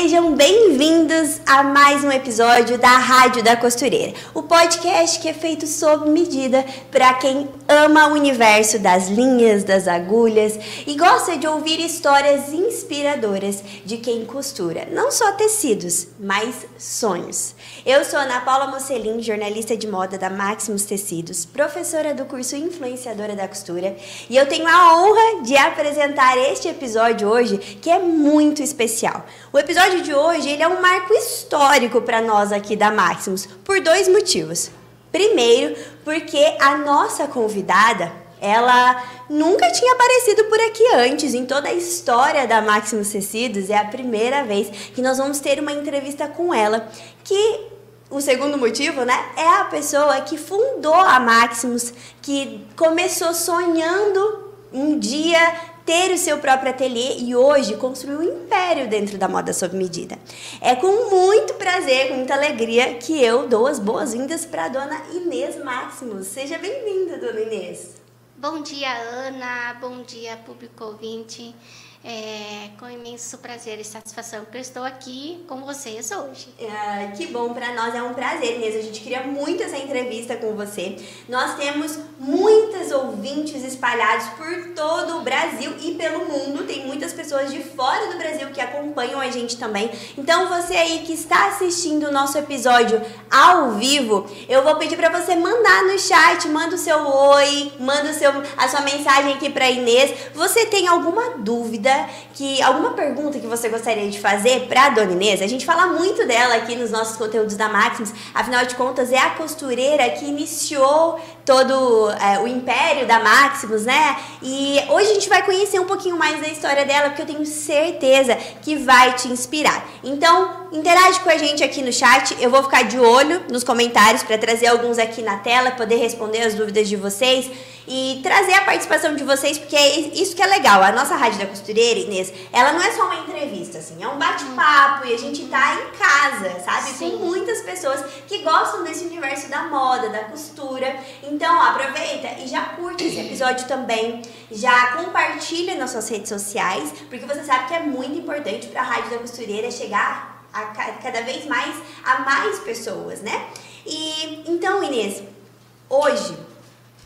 sejam bem-vindos a mais um episódio da Rádio da Costureira, o podcast que é feito sob medida para quem ama o universo das linhas, das agulhas e gosta de ouvir histórias inspiradoras de quem costura, não só tecidos, mas sonhos. Eu sou Ana Paula Mocelin, jornalista de moda da Maximus Tecidos, professora do curso Influenciadora da Costura, e eu tenho a honra de apresentar este episódio hoje, que é muito especial. O episódio de hoje ele é um marco histórico para nós aqui da Maximus, por dois motivos. Primeiro, porque a nossa convidada, ela nunca tinha aparecido por aqui antes. Em toda a história da Maximus Tecidos, é a primeira vez que nós vamos ter uma entrevista com ela, que o segundo motivo, né, é a pessoa que fundou a Maximus, que começou sonhando um dia ter o seu próprio ateliê e hoje construir um império dentro da moda sob medida. É com muito prazer, com muita alegria que eu dou as boas-vindas para a dona Inês Máximos. Seja bem-vinda, dona Inês. Bom dia, Ana. Bom dia, público ouvinte. É com imenso prazer e satisfação que eu estou aqui com vocês hoje. Que bom para nós, é um prazer mesmo. A gente queria muito essa entrevista com você. Nós temos muitas ouvintes espalhados por todo o Brasil e pelo mundo. Tem muitas pessoas de fora do Brasil que acompanham a gente também. Então, você aí que está assistindo o nosso episódio ao vivo, eu vou pedir para você mandar no chat, manda o seu oi, manda o seu, a sua mensagem aqui para Inês. Você tem alguma dúvida? Dúvida, que alguma pergunta que você gostaria de fazer para a Dona Inês, a gente fala muito dela aqui nos nossos conteúdos da Maximus, afinal de contas é a costureira que iniciou todo é, o império da Maximus, né? E hoje a gente vai conhecer um pouquinho mais da história dela, porque eu tenho certeza que vai te inspirar. Então, interage com a gente aqui no chat, eu vou ficar de olho nos comentários para trazer alguns aqui na tela, poder responder as dúvidas de vocês e trazer a participação de vocês, porque é isso que é legal. A nossa Rádio da Costureira, Inês, ela não é só uma entrevista, assim, é um bate-papo e a gente tá em casa, sabe? Sim. Com muitas pessoas que gostam desse universo da moda, da costura. Então, aproveita e já curte esse episódio também, já compartilha nas suas redes sociais, porque você sabe que é muito importante para a Rádio da Costureira chegar a cada vez mais a mais pessoas, né? E então, Inês, hoje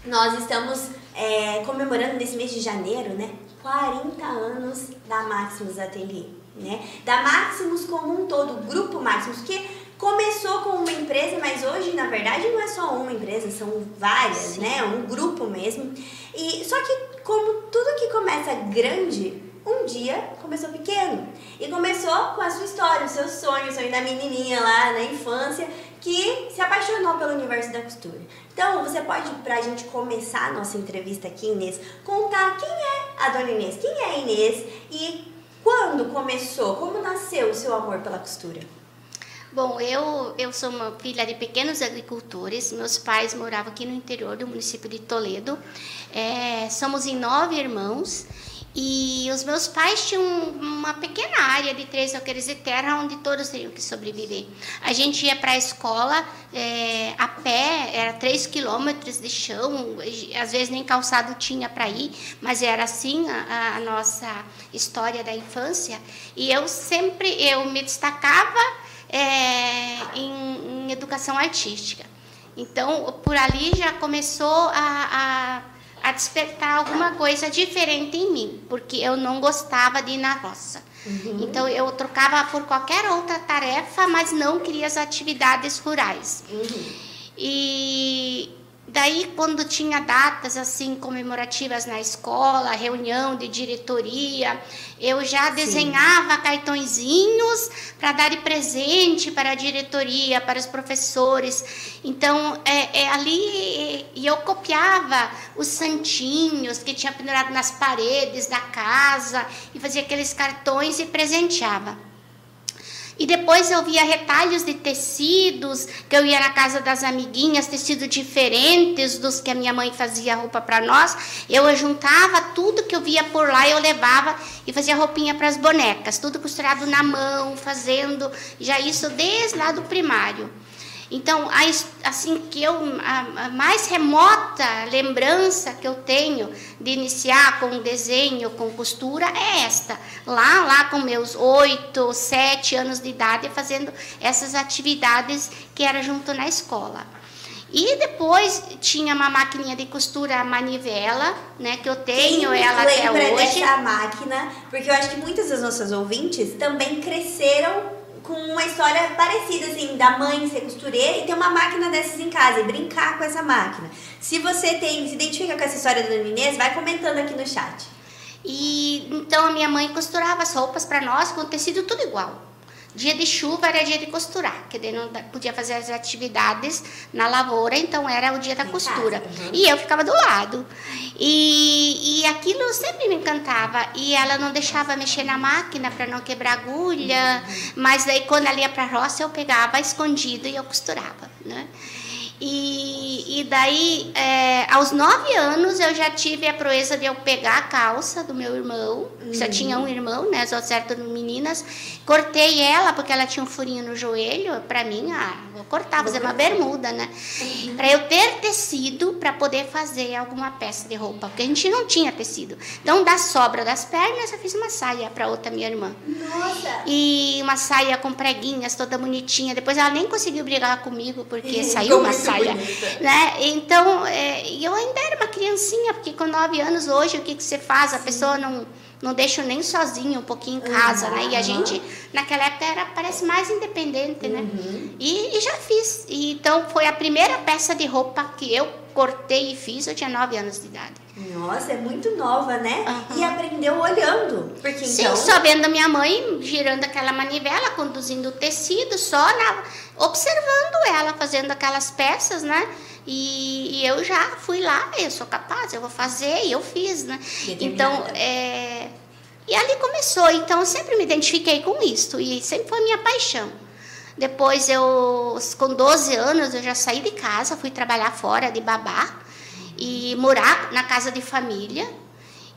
nós estamos é, comemorando nesse mês de janeiro, né? 40 anos da Maximus Atelier, né? Da Maximus como um todo, o grupo Maximus, que começou com uma empresa, mas hoje, na verdade, não é só uma empresa, são várias, Sim. né? Um grupo mesmo. E só que como tudo que começa grande, um dia começou pequeno. E começou com a sua história, o seu sonho, o sonho da menininha lá na infância, que se apaixonou pelo universo da costura. Então, você pode, para a gente começar a nossa entrevista aqui, Inês, contar quem é a dona Inês, quem é a Inês e quando começou, como nasceu o seu amor pela costura? Bom, eu, eu sou uma filha de pequenos agricultores. Meus pais moravam aqui no interior do município de Toledo. É, somos em nove irmãos e os meus pais tinham uma pequena área de três alqueires de terra onde todos teriam que sobreviver. A gente ia para a escola é, a pé, era três quilômetros de chão, às vezes nem calçado tinha para ir, mas era assim a, a, nossa história da infância. E eu sempre eu me destacava é, em, em educação artística. Então, por ali já começou a, a a despertar alguma coisa diferente em mim, porque eu não gostava de ir na roça. Uhum. Então eu trocava por qualquer outra tarefa, mas não queria as atividades rurais. Uhum. E Daí, quando tinha datas assim comemorativas na escola, reunião de diretoria, eu já desenhava Sim. cartõezinhos para dar de presente para a diretoria, para os professores. Então, é, é ali e eu copiava os santinhos que tinha pendurado nas paredes da casa e fazia aqueles cartões e presenteava. E depois eu via retalhos de tecidos, que eu ia na casa das amiguinhas, tecidos diferentes dos que a minha mãe fazia roupa para nós. Eu juntava tudo que eu via por lá, eu levava e fazia roupinha para as bonecas, tudo costurado na mão, fazendo já isso desde lá do primário. Então, a, assim que eu a, a, mais remota lembrança que eu tenho de iniciar com desenho, com costura é esta. Lá, lá com meus oito, sete anos de idade, fazendo essas atividades que era junto na escola. E depois tinha uma maquininha de costura manivela, né, que eu tenho Quem ela até hoje. dessa máquina? Porque eu acho que muitas das nossas ouvintes também cresceram com uma história parecida, assim, da mãe ser costureira e ter uma máquina dessas em casa e brincar com essa máquina. Se você tem, se identifica com essa história da Dona Inês, vai comentando aqui no chat. E então a minha mãe costurava as roupas para nós com tecido tudo igual. Dia de chuva era dia de costurar, que daí não podia fazer as atividades na lavoura, então era o dia da costura. casa, uhum. E eu ficava do lado. E, e aquilo sempre me encantava. E ela não deixava mexer na máquina para não quebrar agulha. Mas daí quando ela ia para a roça, eu pegava escondido e eu costurava, né? E, e daí, é, aos nove anos, eu já tive a proeza de eu pegar a calça do meu irmão. Só tinha um irmão, né? Só certo meninas. Cortei ela, porque ela tinha um furinho no joelho. Pra mim, ah, vou cortar, fazer uma bermuda, né? Pra eu ter tecido para poder fazer alguma peça de roupa. Porque a gente não tinha tecido. Então, da sobra das pernas, eu fiz uma saia para outra minha irmã. Nossa! E uma saia com preguinhas, toda bonitinha. Depois ela nem conseguiu brigar comigo, porque saiu Ficou uma muito saia. Né? Então, é, eu ainda era uma criancinha, porque com nove anos hoje, o que, que você faz? A pessoa não, não deixa nem sozinho um pouquinho em casa, né? E a Uhum. gente, naquela época, era, parece mais independente, né? Uhum. E, e já fiz. E, então, foi a primeira peça de roupa que eu cortei e fiz, eu tinha nove anos de idade. Nossa, é muito nova, né? Aham. E aprendeu olhando. Porque Sim, então. só vendo a minha mãe girando aquela manivela, conduzindo o tecido, só na- observando ela fazendo aquelas peças, né? E, e eu já fui lá, eu sou capaz, eu vou fazer, e eu fiz, né? Então, Determinada. é, e ali começou. Então, eu sempre me identifiquei com isso, e sempre foi minha paixão. Depois, eu, com 12 anos, eu já saí de casa, fui trabalhar fora de babá e morar na casa de família.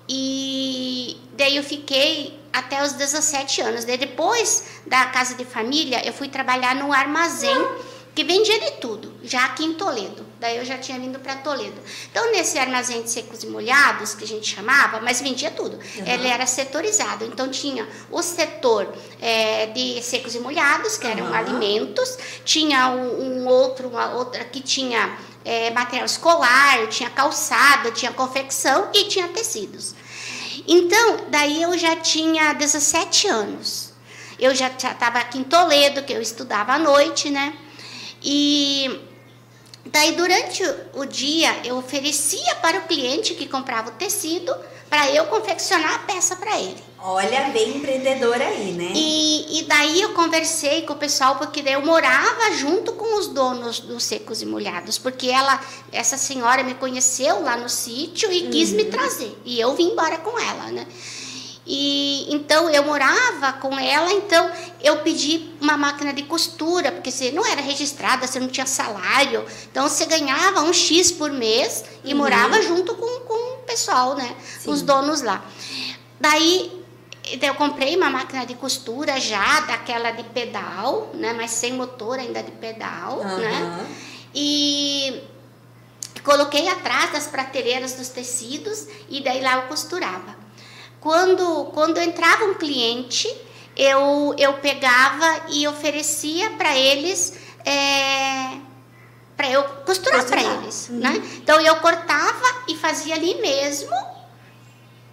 E daí eu fiquei até os 17 anos. Daí depois da casa de família, eu fui trabalhar no armazém que vendia de tudo, já aqui em Toledo. Daí eu já tinha vindo para Toledo. Então, nesse armazém de secos e molhados, que a gente chamava, mas vendia tudo. Ele era setorizado. Então, tinha o setor eh, de secos e molhados, que eram Aham. alimentos. Tinha um, um outro, uma outra que tinha eh, material escolar, tinha calçada, tinha confecção e tinha tecidos. Então, daí eu já tinha 17 anos. Eu já estava aqui em Toledo, que eu estudava à noite, né? E daí durante o- dia eu oferecia para o cliente que comprava o tecido para eu confeccionar a peça para ele. Olha, bem empreendedora aí, né? E, e daí eu conversei com o pessoal, porque daí eu morava junto com os donos dos secos e molhados, porque ela, essa senhora me conheceu lá no sítio e quis me trazer. E eu vim embora com ela, né? E então eu morava com ela, então eu pedi uma máquina de costura, porque você não era registrada, você não tinha salário, então você ganhava um X por mês e morava junto com, com o pessoal, né? Sim. Os donos lá. Daí daí eu comprei uma máquina de costura já, daquela de pedal, né? Mas sem motor ainda de pedal, né? Aham. E coloquei atrás das prateleiras dos tecidos e daí lá eu costurava. Quando, quando entrava um cliente, eu, eu pegava e oferecia para eles é, para eu costurar para eles, Uhum. né? Então eu cortava e fazia ali mesmo.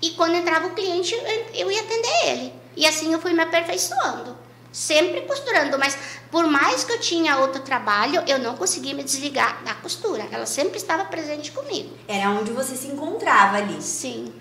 E quando entrava o cliente, eu ia atender ele. E assim eu fui me aperfeiçoando. Sempre costurando, mas por mais que eu tinha outro trabalho, eu não conseguia me desligar da costura. Ela sempre estava presente comigo. Era onde você se encontrava ali. Sim.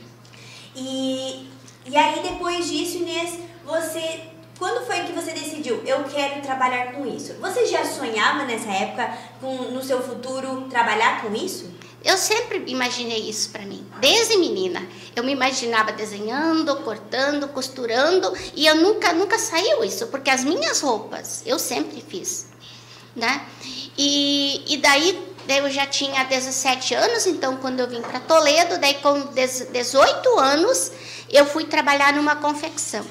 E, e aí, depois disso, Inês, você. Quando foi que você decidiu, eu quero trabalhar com isso? Você já sonhava nessa época, com, no seu futuro, trabalhar com isso? Eu sempre imaginei isso para mim, desde menina. Eu me imaginava desenhando, cortando, costurando e eu nunca, nunca saiu isso, porque as minhas roupas eu sempre fiz, né? E, e daí, daí eu já tinha 17 anos, então quando eu vim para Toledo, daí com 10 18 anos eu fui trabalhar numa confecção.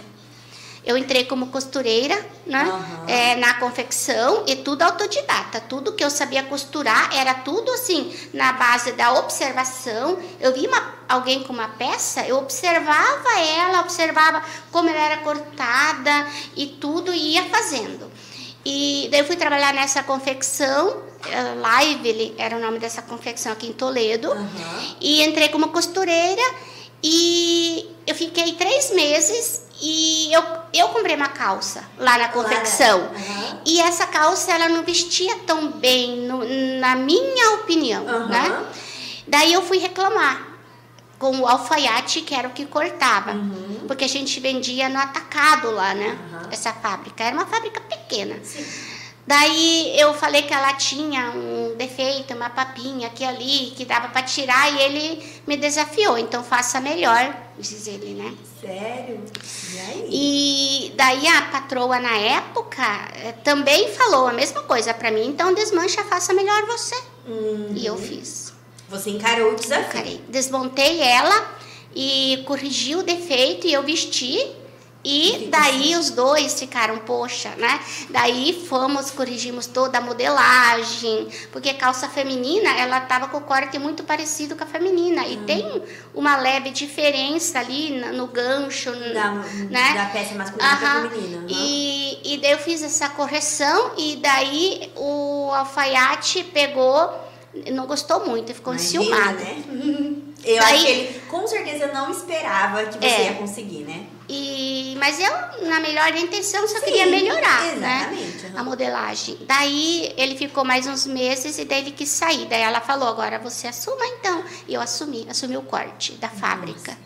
Eu entrei como costureira, né? Aham. É, na confecção e tudo autodidata. Tudo que eu sabia costurar era tudo assim, na base da observação. Eu vi uma, alguém com uma peça, eu observava ela, observava como ela era cortada e tudo, e ia fazendo. E daí eu fui trabalhar nessa confecção, eh, Lively era o nome dessa confecção aqui em Toledo. Aham. E entrei como costureira e eu fiquei três meses e eu, eu comprei uma calça lá na confecção. Aham. E essa calça ela não vestia tão bem, no- na minha opinião, Aham. né? Daí eu fui reclamar com o alfaiate, que era o que cortava. Uhum. Porque a gente vendia no atacado lá, né? Aham. Essa fábrica. Era uma fábrica pequena. Sim. Daí eu falei que ela tinha um defeito, uma papinha aqui ali, que dava para tirar, e ele me desafiou. Então faça melhor, diz ele, né? Sério? E aí? E daí a patroa na época eh, também falou a mesma coisa para mim. Então desmancha, faça melhor você. Uhum. E eu fiz. Você encarou o desafio. Carei. Desmontei ela e corrigi o defeito e eu vesti. E daí os dois ficaram, poxa, né? Daí fomos, corrigimos toda a modelagem, porque calça feminina, ela tava com o corte muito parecido com a feminina. E tem uma leve diferença ali no gancho, Da, né? da peça masculina pra Aham. feminina. E, e daí eu fiz essa correção e daí o alfaiate pegou, não gostou muito, ficou Imagina, enciumado. né? Eu Daí- acho que ele com certeza não esperava que você É. ia conseguir, né? E, mas eu, na melhor intenção, só Sim, queria melhorar, né? aham. A modelagem. Daí ele ficou mais uns meses e daí ele quis sair. Daí ela falou, agora você assuma então. E eu assumi, assumi o corte da fábrica.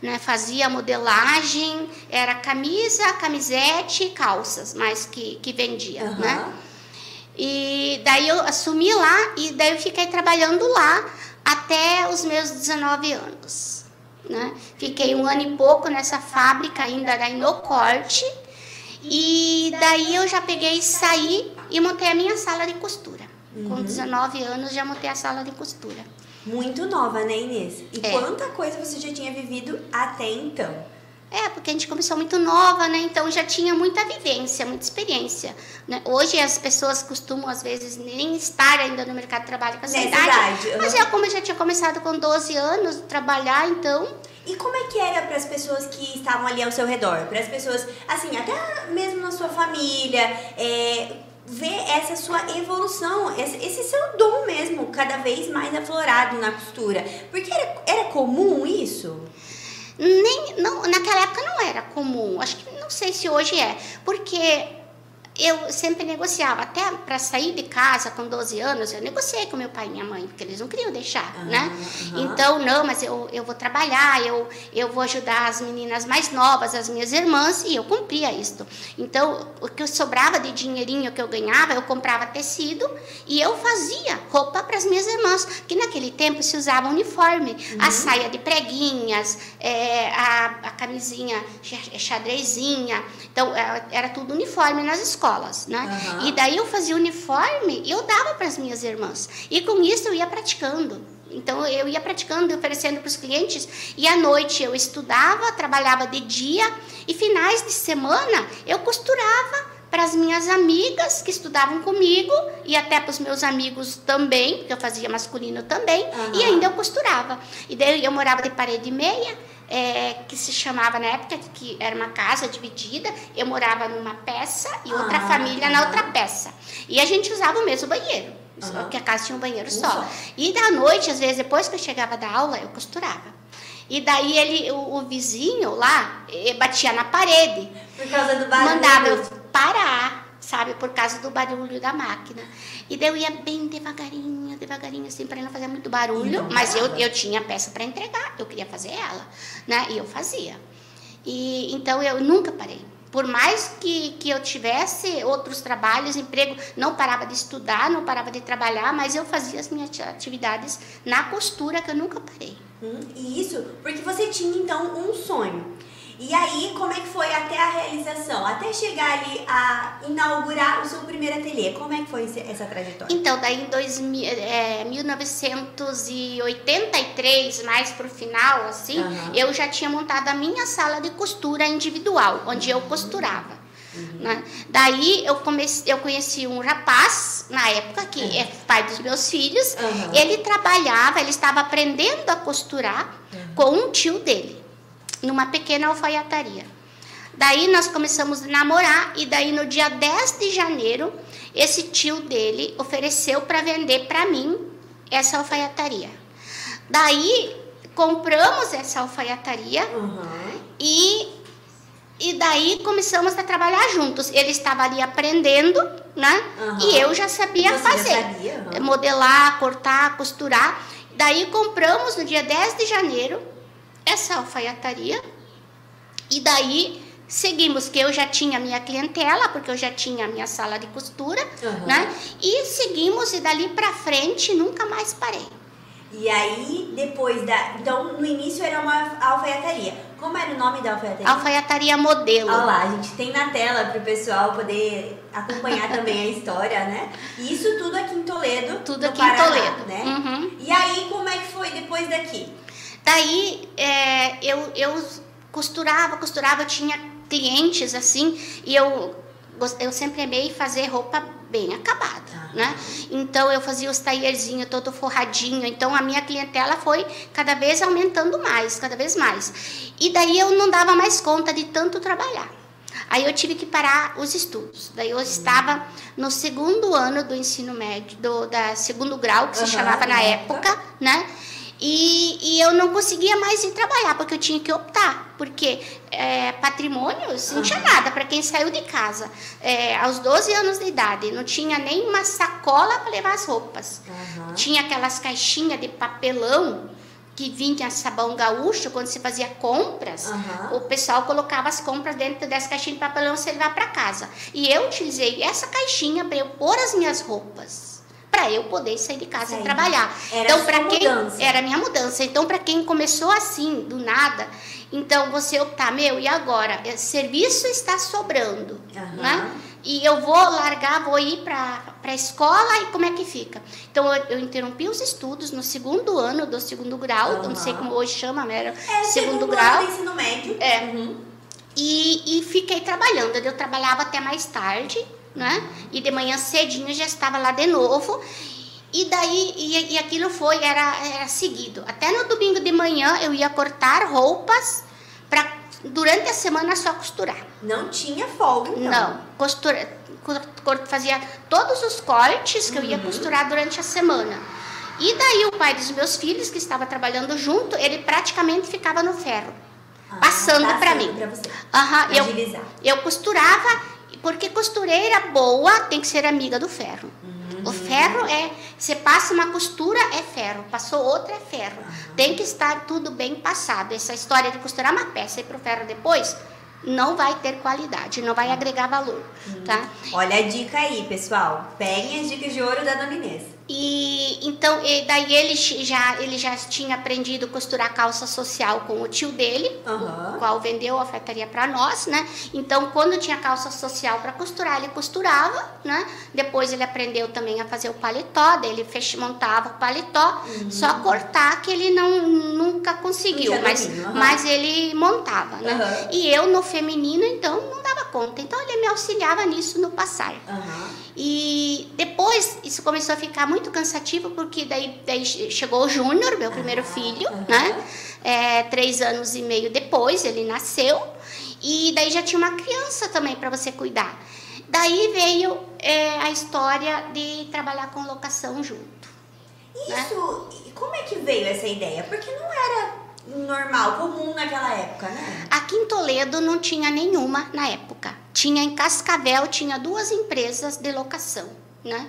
Né, fazia modelagem, era camisa, camisete e calças, mais que, que vendia, Aham. né? E daí eu assumi lá e daí eu fiquei trabalhando lá até os meus 19 anos. Né? Fiquei um ano e pouco nessa fábrica ainda daí no corte. E daí eu já peguei e saí e montei a minha sala de costura. Uhum. Com 19 anos já montei a sala de costura. Muito nova, né, Inês? E É. quanta coisa você já tinha vivido até então? É, porque a gente começou muito nova, né? Então já tinha muita vivência, muita experiência. Né? Hoje as pessoas costumam, às vezes, nem estar ainda no mercado de trabalho com essa idade. idade, Mas aham. eu, como eu já tinha começado com 12 anos trabalhar, então. E como é que era para as pessoas que estavam ali ao seu redor? Para as pessoas, assim, até mesmo na sua família, é, ver essa sua evolução, esse, esse seu dom mesmo, cada vez mais aflorado na costura. Porque era, era comum isso? Nem, não, naquela época não era comum. Acho que não sei se hoje é. Porque eu sempre negociava. Até para sair de casa com 12 anos, eu negociei com meu pai e minha mãe, porque eles não queriam deixar, Ah, né? Então, não, mas eu, eu vou trabalhar, eu, eu vou ajudar as meninas mais novas, as minhas irmãs, e eu cumpria isso. Então, o que sobrava de dinheirinho que eu ganhava, eu comprava tecido e eu fazia roupa para as minhas irmãs, que naquele tempo se usava uniforme, a saia de preguinhas, é, a, a camisinha xa- xadrezinha, então era, era tudo uniforme nas escolas, né? Aham. E daí eu fazia uniforme e eu dava para as minhas irmãs. E com isso eu ia praticando. Então eu ia praticando e oferecendo para os clientes. E à noite eu estudava, trabalhava de dia e finais de semana eu costurava para as minhas amigas que estudavam comigo e até para os meus amigos também, porque eu fazia masculino também, Aham. e ainda eu costurava. E daí eu morava de parede e meia, é, que se chamava na época, que era uma casa dividida, eu morava numa peça e outra Ah, família na outra peça. E a gente usava o mesmo banheiro, só Aham. que a casa tinha um banheiro só. só. E da noite, às vezes, depois que eu chegava da aula, eu costurava. E daí ele, o, o vizinho lá, eh, batia na parede, Por causa do barulho. mandava eu parar, sabe, por causa do barulho da máquina. E daí eu ia bem devagarinho, devagarinho, assim, para não fazer muito barulho. não Mas eu, eu tinha peça para entregar, eu queria fazer ela, né? E eu fazia. E então eu nunca parei. Por mais que, que eu tivesse outros trabalhos, emprego, não parava de estudar, não parava de trabalhar, mas eu fazia as minhas atividades na costura, que eu nunca parei. Hum, E isso porque você tinha então um sonho. E aí, como é que foi até a realização? Até chegar ali a inaugurar o seu primeiro ateliê, como é que foi essa trajetória? Então, daí em 2000, é, 1983, mais pro final, assim, uhum. eu já tinha montado a minha sala de costura individual, onde eu costurava. Uhum. Né? Daí eu, comecei, eu conheci um rapaz, na época, que uhum. é pai dos meus filhos. Uhum. Ele trabalhava, ele estava aprendendo a costurar com um tio dele, numa pequena alfaiataria. Daí nós começamos a namorar e daí no dia 10 de janeiro, esse tio dele ofereceu para vender para mim essa alfaiataria. Daí compramos essa alfaiataria uhum. e e daí começamos a trabalhar juntos. Ele estava ali aprendendo, né? Uhum. E eu já sabia Você fazer. Já sabia, uhum. Modelar, cortar, costurar. Daí compramos no dia 10 de janeiro essa alfaiataria. E daí seguimos, que eu já tinha minha clientela, porque eu já tinha a minha sala de costura, uhum. né? E seguimos e dali para frente nunca mais parei. E aí, depois da. Então, no início era uma alfaiataria. Como era o nome da alfaiataria? Alfaiataria Modelo. Olha lá, a gente tem na tela para o pessoal poder acompanhar também a história, né? E isso tudo aqui em Toledo. Tudo aqui Paraná, em Toledo. Né? Uhum. E aí, como é que foi depois daqui? Daí, é, eu, eu costurava, costurava, tinha clientes assim, e eu, eu sempre amei fazer roupa bem acabada, ah. né? Então eu fazia os taierzinhos todo forradinho, então a minha clientela foi cada vez aumentando mais, cada vez mais. E daí eu não dava mais conta de tanto trabalhar. Aí eu tive que parar os estudos. Daí eu estava no segundo ano do ensino médio, do da segundo grau, que se chamava na época, né? E, e eu não conseguia mais ir trabalhar, porque eu tinha que optar, porque é, patrimônio, assim, não tinha nada para quem saiu de casa. É, aos 12 anos de idade, não tinha nem uma sacola para levar as roupas. Uhum. Tinha aquelas caixinhas de papelão que vinha sabão gaúcho, quando se fazia compras, uhum. o pessoal colocava as compras dentro dessa caixinha de papelão e você levar para casa. E eu utilizei essa caixinha para eu pôr as minhas roupas para eu poder sair de casa Sim. e trabalhar. Era então, para quem mudança. era minha mudança. Então, para quem começou assim, do nada, então você optar, meu, e agora? É, serviço está sobrando, uhum. né? E eu vou largar, vou ir para a escola e como é que fica? Então eu, eu, interrompi os estudos no segundo ano do segundo grau, uhum. não sei como hoje chama, mas era é, segundo, segundo grau. Ano ensino médio. É. Uhum. E, e fiquei trabalhando. Eu trabalhava até mais tarde né? E de manhã cedinho já estava lá de novo. E daí, e, e aquilo foi, era, era seguido. Até no domingo de manhã eu ia cortar roupas para durante a semana só costurar. Não tinha folga, então? Não, costura, fazia todos os cortes que uhum. eu ia uhum. costurar durante a semana. E daí o pai dos meus filhos, que estava trabalhando junto, ele praticamente ficava no ferro, ah, passando para mim. Pra você. Uhum, eu, eu costurava porque costureira boa tem que ser amiga do ferro. Uhum. O ferro é, você passa uma costura é ferro, passou outra é ferro. Uhum. Tem que estar tudo bem passado. Essa história de costurar uma peça e ir pro ferro depois não vai ter qualidade, não vai agregar valor, uhum. tá? Olha a dica aí, pessoal. Peguem as dicas de ouro da Dona Inês. E então, e daí ele já, ele já tinha aprendido a costurar calça social com o tio dele, uhum. o qual vendeu a alfaiataria para nós, né? Então, quando tinha calça social para costurar, ele costurava, né? Depois ele aprendeu também a fazer o paletó, daí ele fech, montava o paletó, uhum. só cortar que ele não nunca conseguiu, mas, uhum. mas ele montava, né? E eu no feminino, então, não dava conta. Então, ele me auxiliava nisso no passar. E depois isso começou a ficar muito cansativo, porque daí, daí chegou o Júnior, meu primeiro filho, uhum. né? É, três anos e meio depois ele nasceu. E daí já tinha uma criança também para você cuidar. Daí veio é, a história de trabalhar com locação junto. Né? Isso, né? como é que veio essa ideia? Porque não era normal, comum naquela época, né? Aqui em Toledo não tinha nenhuma na época. Tinha em Cascavel, tinha duas empresas de locação, né?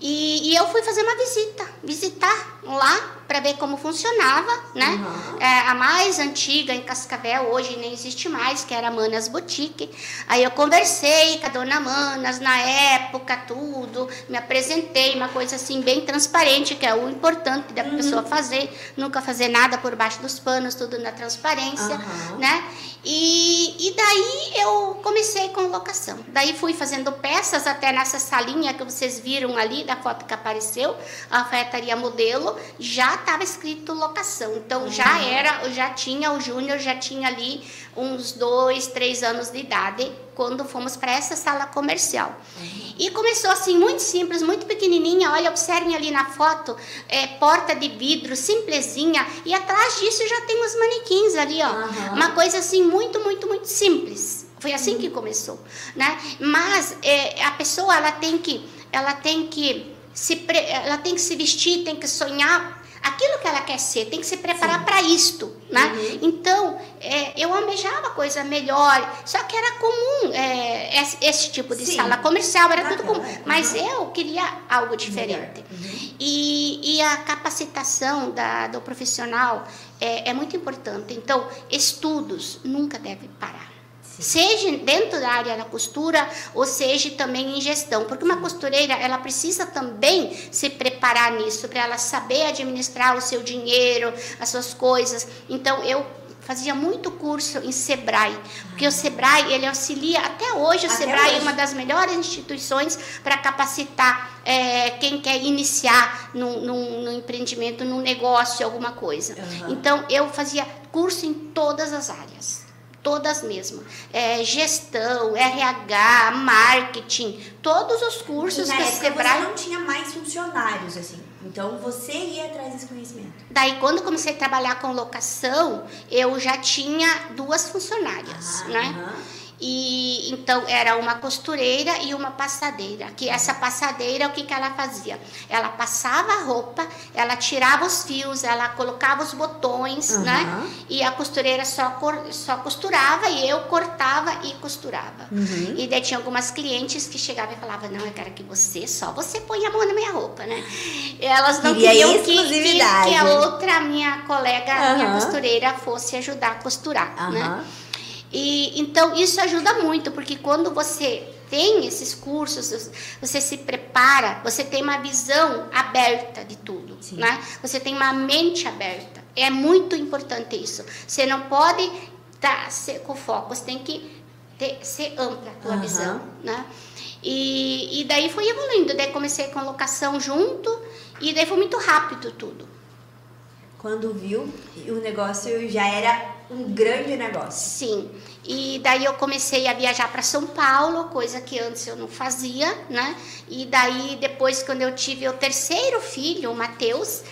E, e eu fui fazer uma visita, visitar lá para ver como funcionava, né? Uhum. É, a mais antiga em Cascavel, hoje nem existe mais, que era a Manas Boutique. Aí eu conversei com a dona Manas na época, tudo, me apresentei, uma coisa assim bem transparente, que é o importante da uhum. pessoa fazer, nunca fazer nada por baixo dos panos, tudo na transparência, uhum. né? E daí eu comecei com locação. Daí fui fazendo peças até nessa salinha que vocês viram ali da foto que apareceu, a alfaiataria modelo, já estava escrito locação. Então uhum. já era, já tinha o Júnior, já tinha ali uns dois, três anos de idade quando fomos para essa sala comercial. Uhum. E começou assim, muito simples, muito pequenininha. Olha, observem ali na foto, é, porta de vidro, simplesinha. E atrás disso já tem os manequins ali, ó. Uhum. Uma coisa assim, muito, muito, muito simples. Foi assim que começou, né? Mas é, a pessoa, ela tem que, ela tem que se, ela tem que se vestir, tem que sonhar aquilo que ela quer ser, tem que se preparar para isto, né? Uhum. Então, é, eu almejava coisa melhor, só que era comum é, esse, esse, tipo de Sim. sala comercial, era tudo comum, mas eu queria algo diferente. Uhum. E, e, a capacitação da, do profissional é, é muito importante. Então, estudos nunca devem parar seja dentro da área da costura ou seja também em gestão, porque uma costureira ela precisa também se preparar nisso para ela saber administrar o seu dinheiro, as suas coisas. Então eu fazia muito curso em Sebrae, porque o Sebrae ele auxilia até hoje o até Sebrae hoje. é uma das melhores instituições para capacitar é, quem quer iniciar no, no, no, empreendimento, no negócio, alguma coisa. Uhum. Então eu fazia curso em todas as áreas todas mesmo. É, gestão, RH, marketing, todos os cursos e na que época Sebrae... você não tinha mais funcionários, assim. Então você ia atrás desse conhecimento. Daí quando comecei a trabalhar com locação, eu já tinha duas funcionárias, ah, né? Uhum. E então era uma costureira e uma passadeira. Que essa passadeira, o que, que ela fazia? Ela passava a roupa, ela tirava os fios, ela colocava os botões, uhum. né? E a costureira só, só costurava e eu cortava e costurava. Uhum. E daí tinha algumas clientes que chegavam e falavam: Não, eu quero que você, só você põe a mão na minha roupa, né? E elas não Queria queriam que, que, que, a outra minha colega, uhum. minha costureira, fosse ajudar a costurar, né? E então isso ajuda muito, porque quando você tem esses cursos, você se prepara, você tem uma visão aberta de tudo, Sim. né? Você tem uma mente aberta. É muito importante isso. Você não pode estar tá, com foco, você tem que ter, ser ampla a tua uhum. visão, né? E, e daí foi evoluindo, daí comecei com locação junto e daí foi muito rápido tudo. Quando viu, o negócio já era um grande negócio. Sim. E daí eu comecei a viajar para São Paulo, coisa que antes eu não fazia, né? E daí depois quando eu tive o terceiro filho, o Matheus,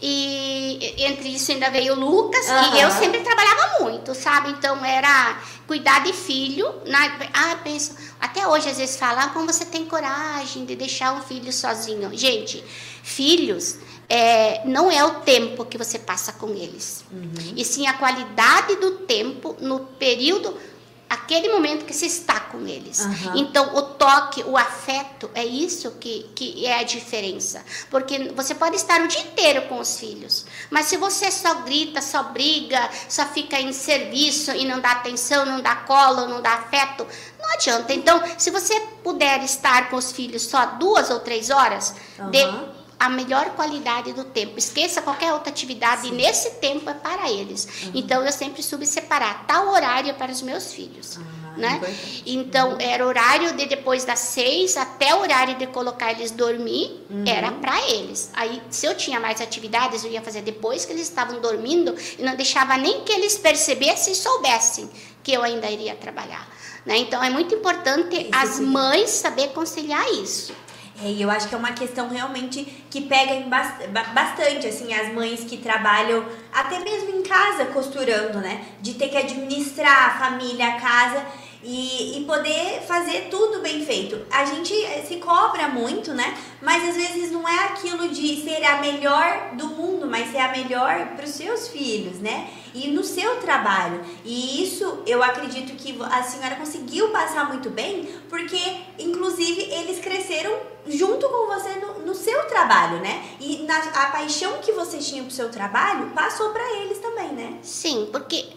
e entre isso ainda veio o Lucas, uhum. e eu sempre trabalhava muito, sabe? Então era cuidar de filho. Né? Ah, penso, até hoje às vezes falam, ah, como você tem coragem de deixar um filho sozinho. Gente, filhos é, não é o tempo que você passa com eles, uhum. e sim a qualidade do tempo no período, aquele momento que você está com eles. Uhum. Então, o toque, o afeto, é isso que, que é a diferença. Porque você pode estar o dia inteiro com os filhos, mas se você só grita, só briga, só fica em serviço e não dá atenção, não dá colo, não dá afeto, não adianta. Então, se você puder estar com os filhos só duas ou três horas, uhum. de a melhor qualidade do tempo. Esqueça qualquer outra atividade Sim. e nesse tempo é para eles. Uhum. Então eu sempre soube separar tal horário para os meus filhos. Uhum. Né? Então era horário de depois das seis até o horário de colocar eles dormir uhum. era para eles. Aí se eu tinha mais atividades eu ia fazer depois que eles estavam dormindo e não deixava nem que eles percebessem e soubessem que eu ainda iria trabalhar. Né? Então é muito importante as mães saber conciliar isso. É, e eu acho que é uma questão realmente que pega bastante, assim, as mães que trabalham até mesmo em casa costurando, né? De ter que administrar a família, a casa e, e poder fazer tudo bem feito. A gente se cobra muito, né? Mas às vezes não é aquilo de ser a melhor do mundo, mas ser a melhor para os seus filhos, né? E no seu trabalho. E isso eu acredito que a senhora conseguiu passar muito bem, porque inclusive eles cresceram junto com você no, no seu trabalho, né? E na, a paixão que você tinha pro seu trabalho passou para eles também, né? Sim, porque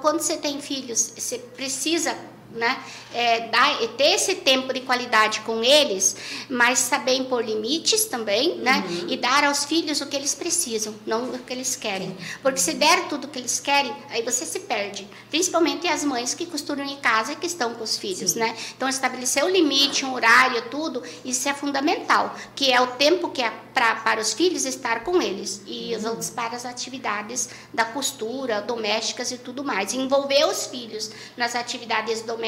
quando você tem filhos, você precisa né? É, dar, ter esse tempo de qualidade com eles, mas saber impor limites também, né? Uhum. E dar aos filhos o que eles precisam, não o que eles querem. Porque se der tudo o que eles querem, aí você se perde. Principalmente as mães que costuram em casa e que estão com os filhos, Sim. né? Então, estabelecer o limite, um horário, tudo, isso é fundamental. Que é o tempo que é pra, para os filhos estar com eles. E uhum. os outros para as atividades da costura, domésticas e tudo mais. Envolver os filhos nas atividades domésticas,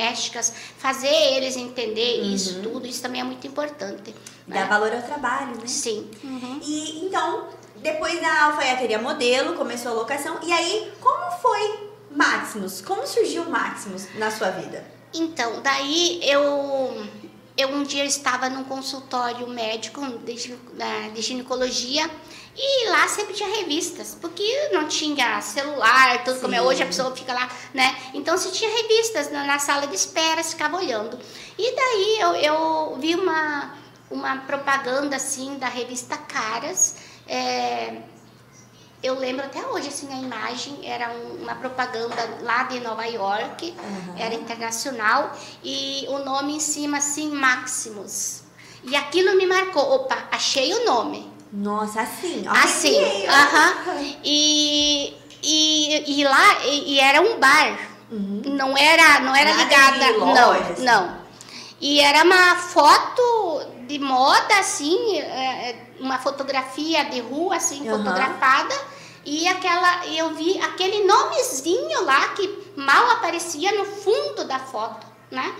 fazer eles entender uhum. isso tudo, isso também é muito importante. Dar né? valor ao trabalho, né? Sim. Uhum. E então, depois da alfaiateria modelo, começou a locação. E aí, como foi Maximus? Como surgiu Maximus na sua vida? Então, daí eu eu um dia estava num consultório médico de, ginecologia e lá sempre tinha revistas, porque não tinha celular, tudo Sim. como é hoje, a pessoa fica lá, né? Então se tinha revistas na, sala de espera, ficava olhando. E daí eu, eu vi uma, uma propaganda assim da revista Caras. É, eu lembro até hoje, assim, a imagem era uma propaganda lá de Nova York, uhum. era internacional, e o nome em cima, assim, Maximus. E aquilo me marcou. Opa, achei o nome. Nossa, assim. Assim, aham. Uhum. E, e, e lá, e, e era um bar. Uhum. Não era, não era ligada. Não, assim. não. E era uma foto de moda, assim, é, é, uma fotografia de rua, assim, uhum. fotografada. E aquela, eu vi aquele nomezinho lá que mal aparecia no fundo da foto, né?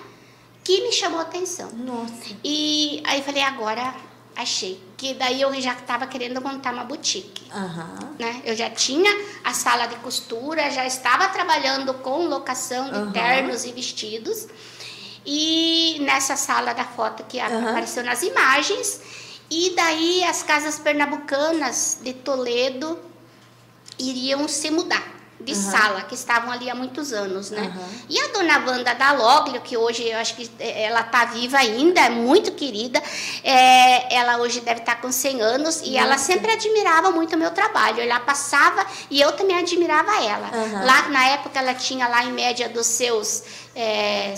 Que me chamou a atenção. Nossa. E aí falei, agora achei. Que daí eu já estava querendo montar uma boutique. Uhum. Né? Eu já tinha a sala de costura, já estava trabalhando com locação de uhum. ternos e vestidos. E nessa sala da foto que uhum. apareceu nas imagens. E daí as casas pernambucanas de Toledo iriam se mudar de uhum. sala, que estavam ali há muitos anos, né? Uhum. E a dona Wanda da Loglio, que hoje eu acho que é, ela está viva ainda, é muito querida, é, ela hoje deve estar tá com 100 anos, e ela sempre admirava muito o meu trabalho. Ela passava e eu também admirava ela. Uhum. Lá, na época, ela tinha lá em média dos seus... É,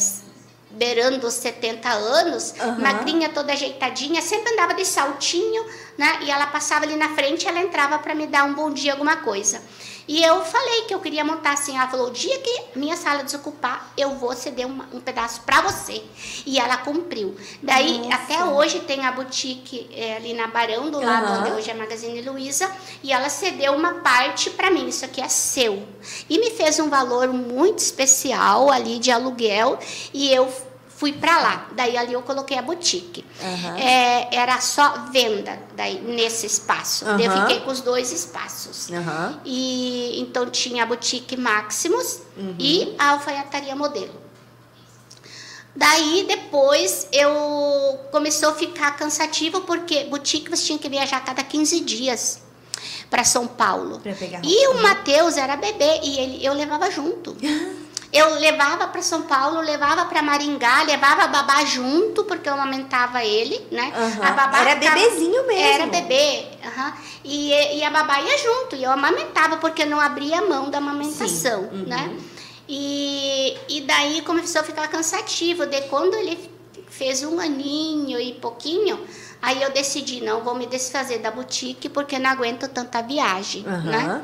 beirando os 70 anos, uhum. magrinha, toda ajeitadinha, sempre andava de saltinho, né? E ela passava ali na frente, ela entrava para me dar um bom dia, alguma coisa. E eu falei que eu queria montar assim. Ela falou: o dia que minha sala desocupar, eu vou ceder um, um pedaço para você. E ela cumpriu. Daí, Nossa. até hoje, tem a boutique é, ali na Barão, do lado uhum. onde hoje é a Magazine Luiza. E ela cedeu uma parte para mim. Isso aqui é seu. E me fez um valor muito especial ali de aluguel. E eu fui para lá. Daí ali eu coloquei a boutique. Uhum. É, era só venda daí nesse espaço. Uhum. eu fiquei com os dois espaços. Uhum. E então tinha a boutique Maximus uhum. e a alfaiataria modelo. Daí depois eu começou a ficar cansativo porque boutique você tinha que viajar a cada 15 dias para São Paulo. e o Matheus era bebê e ele, eu levava junto. Eu levava para São Paulo, levava para Maringá, levava a babá junto, porque eu amamentava ele, né? Uhum. A babá era ficava, bebezinho mesmo. Era bebê, uhum. e, e a babá ia junto, e eu amamentava, porque eu não abria mão da amamentação, uhum. né? E, e daí começou a ficar cansativo, de quando ele fez um aninho e pouquinho, aí eu decidi, não, vou me desfazer da boutique, porque não aguento tanta viagem, né?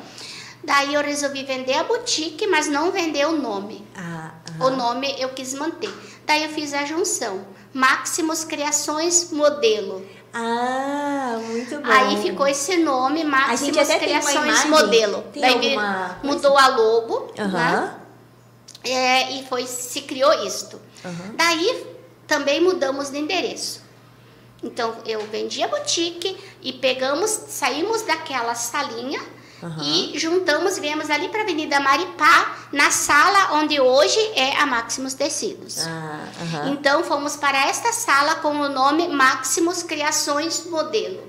Daí eu resolvi vender a boutique, mas não vender o nome. Ah, o nome eu quis manter. Daí eu fiz a junção. Maximus Criações Modelo. Ah, muito bom. Aí ficou esse nome, Maximus Criações Modelo. Tem Daí mudou a logo, uhum. né? É, e foi se criou isto. Uhum. Daí também mudamos de endereço. Então eu vendi a boutique e pegamos, saímos daquela salinha Uhum. E juntamos, viemos ali para a Avenida Maripá, na sala onde hoje é a Maximus Tecidos. Ah, uhum. Então fomos para esta sala com o nome Maximus Criações Modelo.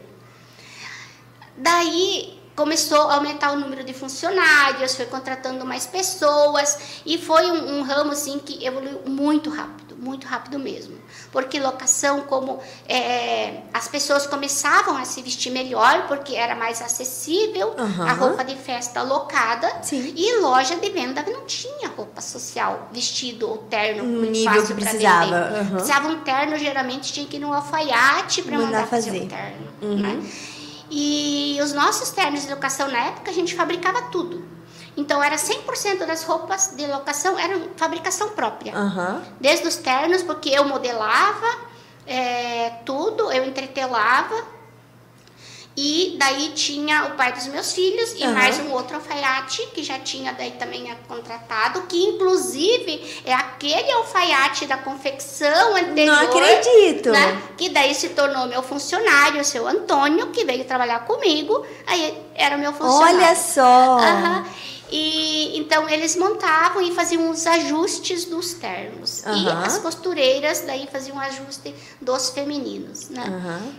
Daí começou a aumentar o número de funcionários, foi contratando mais pessoas e foi um, um ramo assim que evoluiu muito rápido rápido, muito rápido mesmo. Porque locação, como é, as pessoas começavam a se vestir melhor, porque era mais acessível Uhum. a roupa de festa locada. Sim. E loja de venda não tinha roupa social, vestido ou terno. No muito nível fácil que pra precisava, vender. uhum. Precisava um terno, geralmente tinha que ir no alfaiate para Mandar mandar, fazer. fazer. um terno. Uhum. Né? E os nossos ternos de locação na época a gente fabricava tudo. Então era 100% das roupas de locação eram fabricação própria. Aham. Desde os ternos, porque eu modelava é, tudo, eu entretelava. E daí tinha o pai dos meus filhos e Aham. mais um outro alfaiate que já tinha daí também contratado, que inclusive é aquele alfaiate da confecção anterior. Não acredito. né? Que daí se tornou meu funcionário, o seu Antônio, que veio trabalhar comigo. Aí era meu funcionário. Olha só. Aham. E então eles montavam e faziam os ajustes dos ternos. E Aham. as costureiras daí faziam o ajuste dos femininos, né? Aham.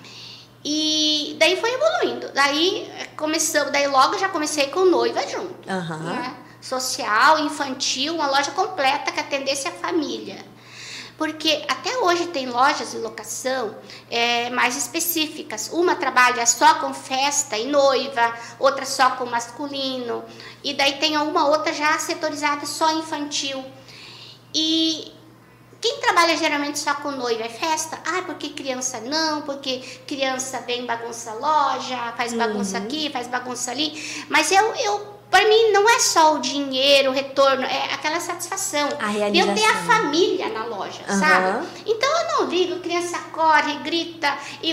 E daí foi evoluindo. Daí eh, começamos, daí logo já comecei com noiva junto. Aham. né? Social, infantil, uma loja completa que atendesse a família. Porque até hoje tem lojas de locação eh, mais específicas. Uma trabalha só com festa e noiva, outra só com masculino, e daí tem uma outra já setorizada só infantil. E quem trabalha geralmente só com noiva é festa? Ah, porque criança não, porque criança vem bagunça loja, faz bagunça aqui, faz bagunça ali. Mas eu, eu para mim não é só o dinheiro, o retorno, é aquela satisfação. A de eu ter a realização. família na loja, Aham. sabe? Então eu não ligo, criança corre, grita. E,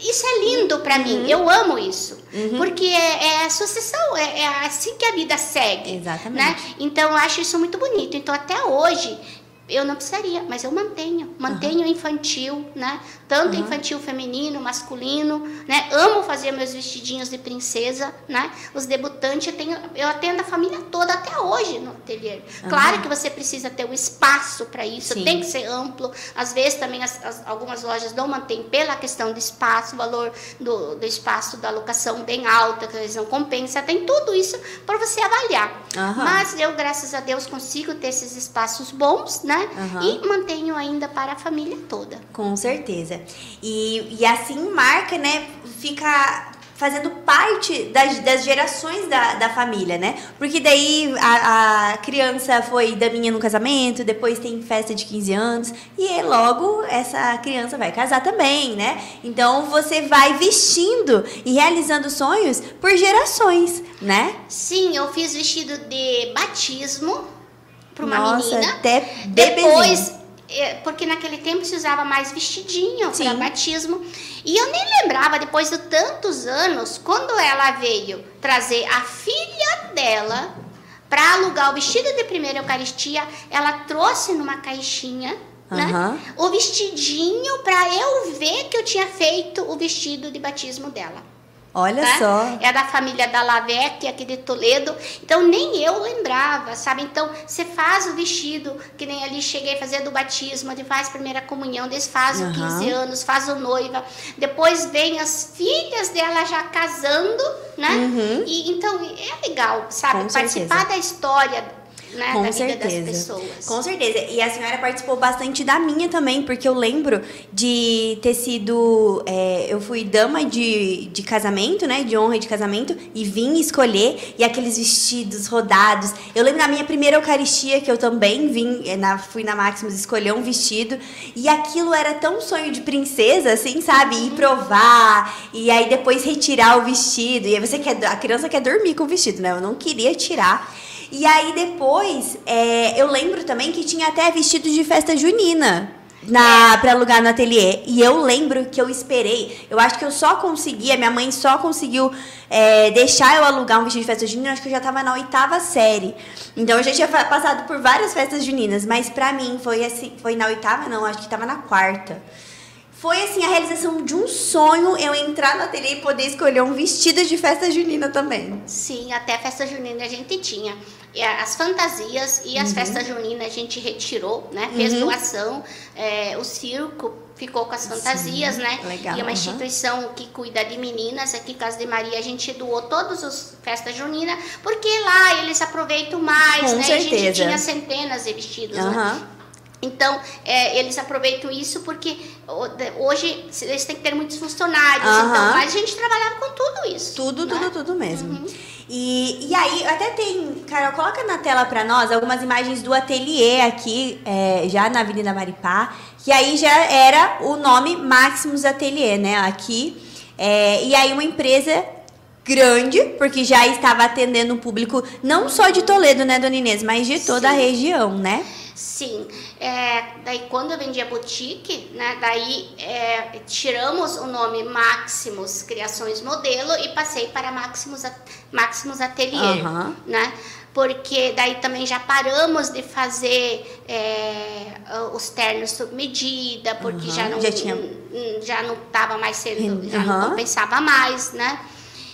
isso é lindo para mim. Eu amo isso. Porque é, é a sucessão, é, é assim que a vida segue. Exatamente. Né? Então eu acho isso muito bonito. Então até hoje eu não precisaria, mas eu mantenho, mantenho infantil, né? Tanto infantil feminino, masculino, né? Amo fazer meus vestidinhos de princesa, né? Os debutantes eu tenho, eu atendo a família toda até hoje no ateliê. Claro que você precisa ter um espaço para isso, Sim. tem que ser amplo. Às vezes também as- as- algumas lojas não mantêm pela questão do espaço, o valor do, do espaço da locação bem alta, que eles não compensa. Tem tudo isso para você avaliar. Mas eu, graças a Deus, consigo ter esses espaços bons, né? Aham. E mantenho ainda para a família toda. Com certeza. E, e assim marca, né? Fica fazendo parte das, das gerações da, da família, né? Porque daí a, a criança foi daminha no casamento, depois tem festa de 15 anos, e logo essa criança vai casar também, né? Então você vai vestindo e realizando sonhos por gerações, né? Sim, eu fiz vestido de batismo para uma Nossa, menina. até bebezinho. Depois, é, porque naquele tempo se usava mais vestidinho para batismo. E eu nem lembrava, depois de tantos anos, quando ela veio trazer a filha dela para alugar o vestido de primeira Eucaristia, ela trouxe numa caixinha. Né? O vestidinho para eu ver que eu tinha feito o vestido de batismo dela Olha tá? só. É da família da Lavec, aqui de Toledo. Então, nem eu lembrava, sabe? Então, você faz o vestido, que nem ali cheguei a fazer do batismo, de faz primeira comunhão, depois faz o Aham. 15 anos, faz o noiva. Depois vem as filhas dela já casando, né? Uhum. E, então, é legal, sabe? Com Participar certeza. da história né? Com da certeza. vida das pessoas. Com certeza. E a senhora participou bastante da minha também, porque eu lembro de ter sido. é, eu fui dama de, de casamento, né? De honra de casamento, e vim escolher, e aqueles vestidos rodados. Eu lembro da minha primeira Eucaristia, que eu também vim, é, na, fui na Maximus escolher um vestido, e aquilo era tão sonho de princesa, assim, sabe? Ir provar, e aí depois retirar o vestido. E aí você quer. A criança quer dormir com o vestido, né? Eu não queria tirar. E aí depois, é, eu lembro também que tinha até vestido de festa junina. Na, pra alugar no ateliê. E eu lembro que eu esperei. Eu acho que eu só consegui, a minha mãe só conseguiu é, deixar eu alugar um vestido de festa junina. Acho que eu já tava na oitava série. Então eu já tinha passado por várias festas juninas. Mas pra mim foi assim. Foi na oitava, não, acho que tava na quarta. Foi assim a realização de um sonho eu entrar no ateliê e poder escolher um vestido de festa junina também. Sim, até festa junina a gente tinha. As fantasias e as Uhum. festas juninas a gente retirou, né? Fez doação. É, o circo ficou com as fantasias, né? legal, E é uma instituição que cuida de meninas, aqui Casa de Maria, a gente doou todas as festas juninas, porque lá eles aproveitam mais, Com né? E a gente certeza. tinha centenas de vestidos, né? Então, é, eles aproveitam isso porque hoje eles têm que ter muitos funcionários. Uhum. Então, mas a gente trabalhava com tudo isso. Tudo, né? tudo, tudo mesmo. Uhum. E, e aí, até tem, Carol, coloca na tela para nós algumas imagens do ateliê aqui, é, já na Avenida Maripá, que aí já era o nome Maximus Ateliê, né? Aqui. É, e aí, uma empresa grande, porque já estava atendendo o público não só de Toledo, né, Dona Inês, mas de toda Sim. a região, né? Sim, é, daí quando eu vendi a boutique, né, daí é, tiramos o nome Maximus Criações Modelo e passei para Maximus, Maximus Atelier, uhum. né? Porque daí também já paramos de fazer é, os ternos sob medida, porque uhum. já não já, tinha... já não estava mais sendo, já uhum. não compensava mais, né?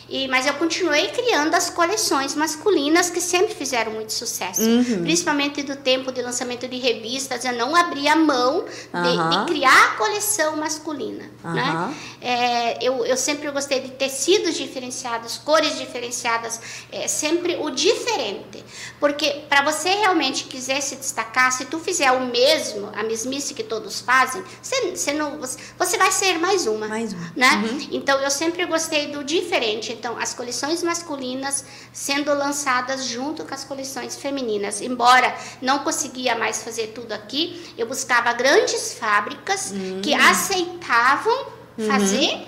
E, mas eu continuei criando as coleções masculinas que sempre fizeram muito sucesso. Uhum. Principalmente do tempo de lançamento de revistas, eu não abria mão de, uhum. de criar a coleção masculina. Uhum. Né? É, eu, eu sempre gostei de tecidos diferenciados, cores diferenciadas, é, sempre o diferente. Porque para você realmente quiser se destacar, se tu fizer o mesmo, a mesmice que todos fazem, você, você, não, você, vai ser mais uma. Mais uma. Né? Uhum. Então eu sempre gostei do diferente. Então, as coleções masculinas sendo lançadas junto com as coleções femininas. Embora não conseguia mais fazer tudo aqui, eu buscava grandes fábricas uhum. que aceitavam uhum. fazer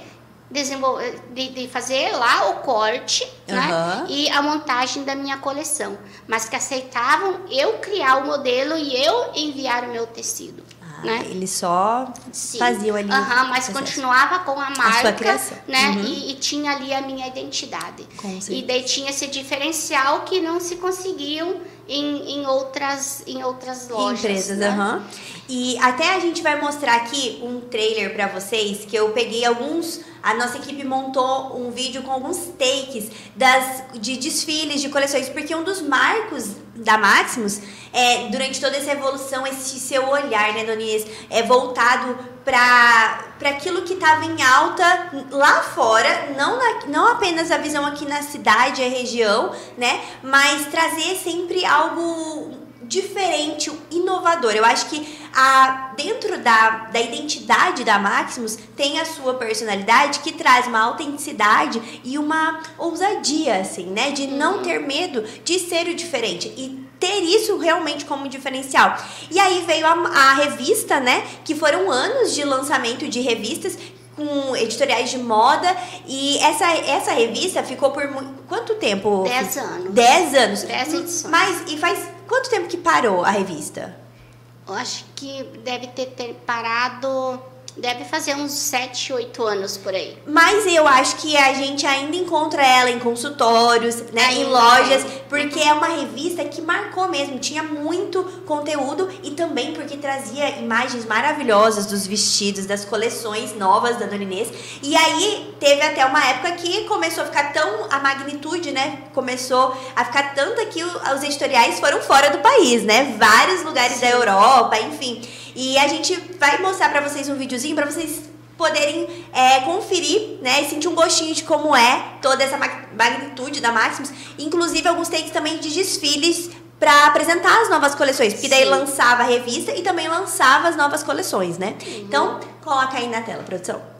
de, de, fazer lá o corte uhum. né, e a montagem da minha coleção, mas que aceitavam eu criar o modelo e eu enviar o meu tecido. Né? Eles só Sim. faziam ali. Uhum, mas continuava com a marca, a né? Uhum. E, e, tinha ali a minha identidade. e daí tinha esse diferencial que não se conseguiam em, em, outras, em outras lojas. Empresas, né? Uhum. E até a gente vai mostrar aqui um trailer para vocês que eu peguei alguns. A nossa equipe montou um vídeo com alguns takes das, de desfiles de coleções, porque um dos marcos da Maximus é durante toda essa evolução, esse seu olhar, né, Donias, é voltado para aquilo que estava em alta lá fora, não, na, não apenas a visão aqui na cidade, a região, né, mas trazer sempre algo diferente, inovador. Eu acho que a, dentro da, da identidade da Maximus tem a sua personalidade que traz uma autenticidade e uma ousadia, assim, né? De não uhum. ter medo de ser o diferente. E ter isso realmente como diferencial. E aí veio a, a revista, né? Que foram anos de lançamento de revistas com editoriais de moda e essa, essa revista ficou por quanto tempo? Dez anos. Dez anos. Dez edições. Mas e faz quanto tempo que parou a revista? Eu acho que deve ter, ter parado Deve fazer uns 7, 8 anos por aí. Mas eu acho que a gente ainda encontra ela em consultórios, né, ainda em lojas, porque é uma revista que marcou mesmo, tinha muito conteúdo e também porque trazia imagens maravilhosas dos vestidos, das coleções novas da Dona Inês. E aí teve até uma época que começou a ficar tão a magnitude, né, começou a ficar tanta que os editoriais foram fora do país, né? Vários lugares Sim. da Europa, enfim. E a gente vai mostrar para vocês um videozinho para vocês poderem é, conferir, né, e sentir um gostinho de como é toda essa magnitude da Maximus, inclusive alguns takes também de desfiles para apresentar as novas coleções, porque daí lançava a revista e também lançava as novas coleções, né? Uhum. Então, coloca aí na tela, produção.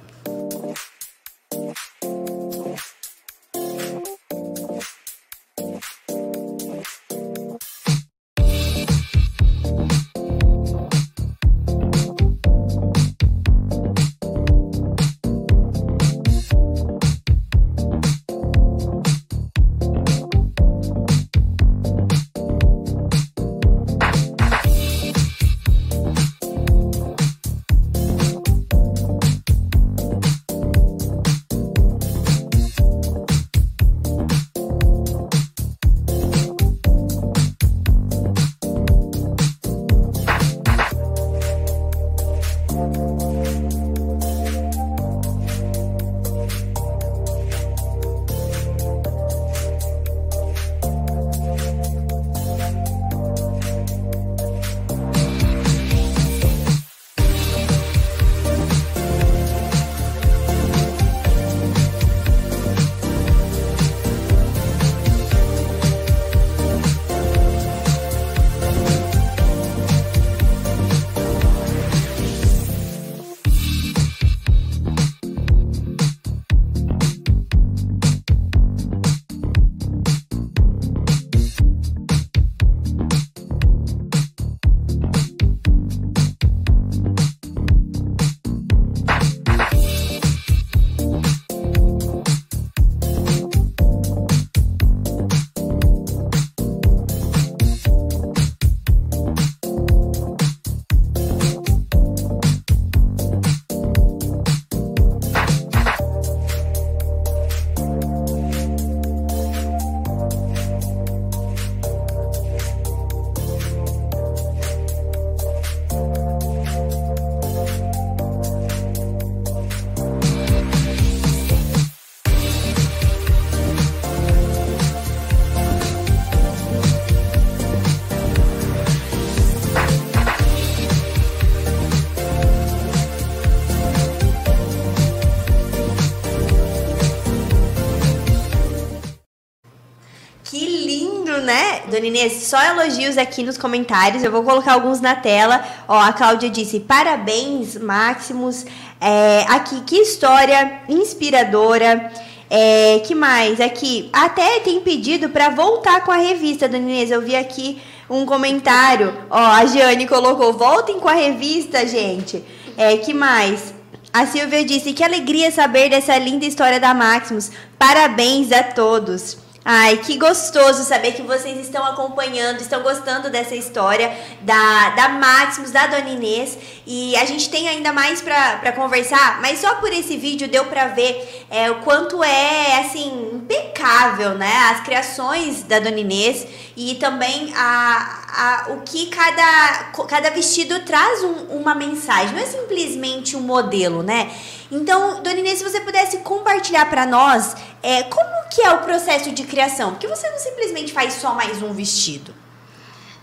Inês, só elogios aqui nos comentários. Eu vou colocar alguns na tela. Ó, a Cláudia disse: parabéns, Máximos. É, aqui, que história inspiradora. É, que mais? Aqui, até tem pedido para voltar com a revista, Dona Inês. Eu vi aqui um comentário. Ó, a Giane colocou: voltem com a revista, gente. É, que mais? A Silvia disse: que alegria saber dessa linda história da Maximus. Parabéns a todos. Ai, que gostoso saber que vocês estão acompanhando, estão gostando dessa história da, da Maximus, da Dona Inês. E a gente tem ainda mais para conversar, mas só por esse vídeo deu para ver é, o quanto é, assim, impecável, né? As criações da Dona Inês e também a, a, o que cada, cada vestido traz um, uma mensagem. Não é simplesmente um modelo, né? Então, Dona Inês, se você pudesse compartilhar para nós é, como que é o processo de criação? Porque você não simplesmente faz só mais um vestido.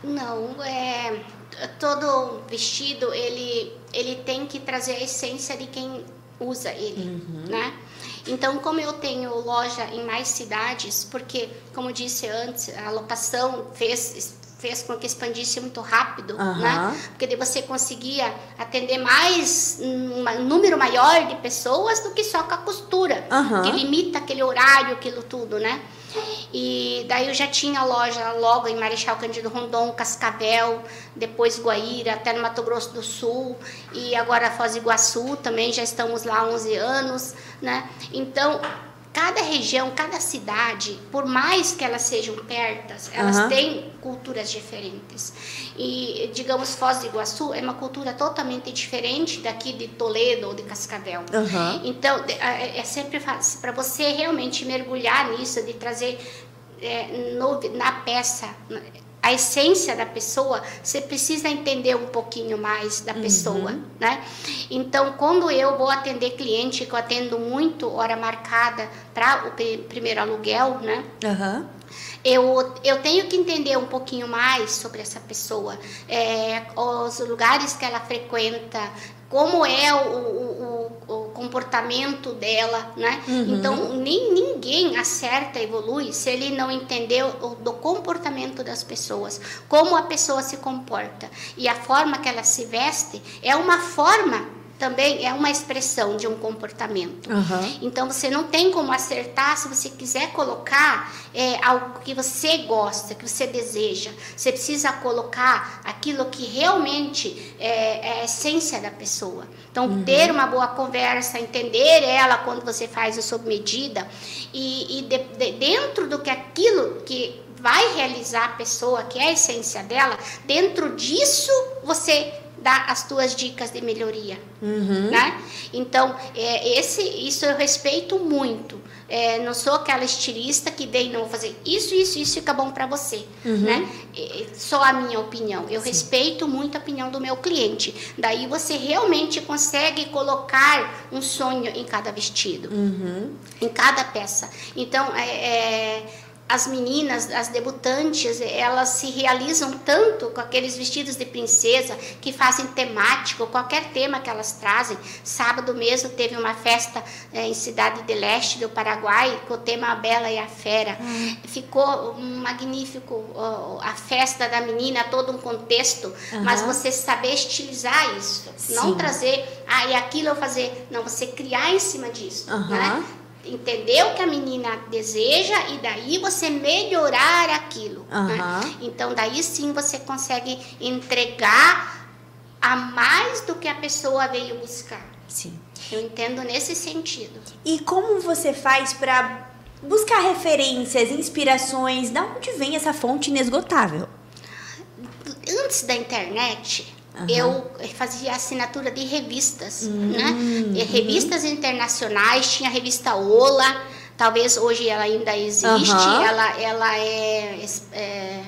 Não, é todo vestido ele ele tem que trazer a essência de quem usa ele, uhum. né? Então, como eu tenho loja em mais cidades, porque, como disse antes, a locação fez fez com que expandisse muito rápido, uhum. né? Porque daí você conseguia atender mais um número maior de pessoas do que só com a costura, uhum. que limita aquele horário, aquilo tudo, né? E daí eu já tinha loja logo em Marechal Cândido Rondon, Cascavel, depois Guaíra, até no Mato Grosso do Sul e agora Foz do Iguaçu também já estamos lá há 11 anos, né? Então, cada região, cada cidade, por mais que elas sejam pertas, elas uhum. têm culturas diferentes. E, digamos, Foz do Iguaçu é uma cultura totalmente diferente daqui de Toledo ou de Cascavel. Uhum. Então, é, é sempre fácil para você realmente mergulhar nisso, de trazer é, no, na peça a essência da pessoa, você precisa entender um pouquinho mais da pessoa, uhum. né? Então, quando eu vou atender cliente, que eu atendo muito hora marcada para o primeiro aluguel, né? Uhum. Eu, eu tenho que entender um pouquinho mais sobre essa pessoa, é, os lugares que ela frequenta, como é o, o, o, comportamento dela, né? Uhum. Então, nem, ninguém acerta, evolui se ele não entender o, do comportamento das pessoas, como a pessoa se comporta. E a forma que ela se veste é uma forma também é uma expressão de um comportamento. Uhum. Então você não tem como acertar se você quiser colocar é, algo que você gosta, que você deseja. Você precisa colocar aquilo que realmente é, é a essência da pessoa. Então uhum. ter uma boa conversa, entender ela quando você faz a sua medida e, e de, de, dentro do que aquilo que vai realizar a pessoa, que é a essência dela, dentro disso você dar as tuas dicas de melhoria, uhum. né? Então, é, esse, isso eu respeito muito. É, não sou aquela estilista que dei não vou fazer isso, isso, isso fica bom para você, uhum. né? É, só a minha opinião. Eu Sim. respeito muito a opinião do meu cliente. Daí você realmente consegue colocar um sonho em cada vestido, uhum. em cada peça. Então, é, é as meninas, as debutantes, elas se realizam tanto com aqueles vestidos de princesa que fazem temático, qualquer tema que elas trazem. Sábado mesmo teve uma festa é, em Cidade de Leste do Paraguai com o tema A Bela e a Fera. Uhum. Ficou magnífico a festa da menina, todo um contexto, uhum. mas você saber estilizar isso, Sim. não trazer, ah, e aquilo eu fazer, não, você criar em cima disso, uhum. né? Entender o que a menina deseja e daí você melhorar aquilo. Uhum. Né? Então, daí sim você consegue entregar a mais do que a pessoa veio buscar. Sim. Eu entendo nesse sentido. E como você faz para buscar referências, inspirações? Da onde vem essa fonte inesgotável? Antes da internet, Uhum. Eu fazia assinatura de revistas, uhum. né? Revistas internacionais, tinha a revista Ola, talvez hoje ela ainda existe, uhum. ela, ela é, é,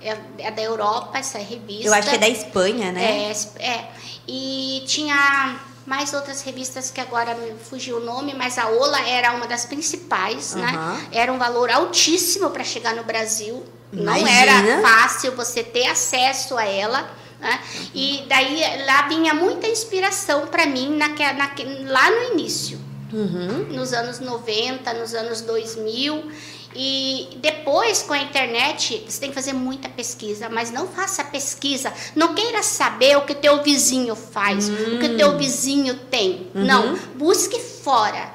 é, é, da Europa, essa revista. Eu acho que é da Espanha, né? É, é. E tinha mais outras revistas que agora me fugiu o nome, mas a Ola era uma das principais, né? Era um valor altíssimo para chegar no Brasil. Imagina. Não era fácil você ter acesso a ela. Né? E daí lá vinha muita inspiração para mim naque, naque, lá no início, uhum. nos anos 90, nos anos 2000. E depois, com a internet, você tem que fazer muita pesquisa, mas não faça pesquisa. Não queira saber o que teu vizinho faz, hum. o que teu hum. vizinho tem. Uhum. Não, busque fora.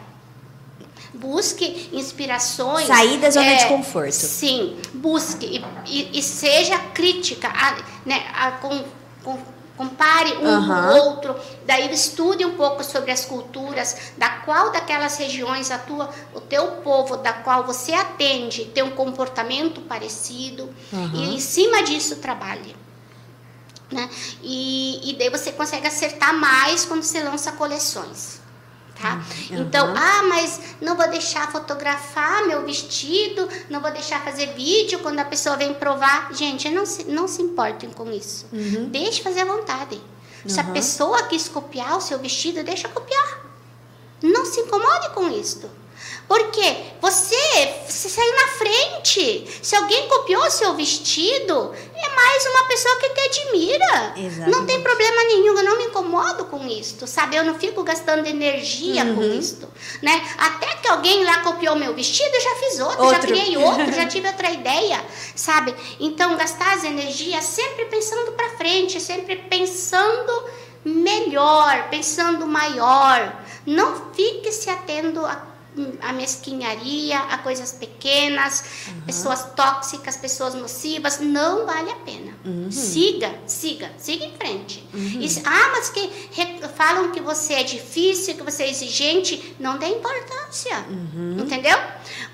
Busque inspirações. Sair da zona é, de conforto. Sim, busque e, e, seja crítica, a, né, a, com, com compare um uhum. com o outro, daí estude um pouco sobre as culturas, da qual daquelas regiões atua o teu povo, da qual você atende, tem um comportamento parecido, uhum. e em cima disso trabalhe. Né? E, e daí você consegue acertar mais quando você lança coleções tá? Uhum. Então, ah, mas não vou deixar fotografar meu vestido, não vou deixar fazer vídeo quando a pessoa vem provar. Gente, não se, não se importem com isso. Uhum. Deixe fazer à vontade. Se a pessoa quis copiar o seu vestido, deixa copiar. Não se incomode com isso. Porque você, você saiu na frente. Se alguém copiou seu vestido, é mais uma pessoa que te admira. Exatamente. Não tem problema nenhum, eu não me incomodo com isso, sabe? Eu não fico gastando energia uhum. com isso, né? Até que alguém lá copiou meu vestido, eu já fiz outro, outro. já criei outro, já tive outra ideia, sabe? Então, gastar as energias sempre pensando para frente, sempre pensando melhor, pensando maior. Não fique se atendo a a mesquinharia, a coisas pequenas, uhum. pessoas tóxicas, pessoas nocivas, não vale a pena. Uhum. Siga, siga, siga em frente. Uhum. E, ah, mas que falam que você é difícil, que você é exigente, não dê importância, uhum. entendeu?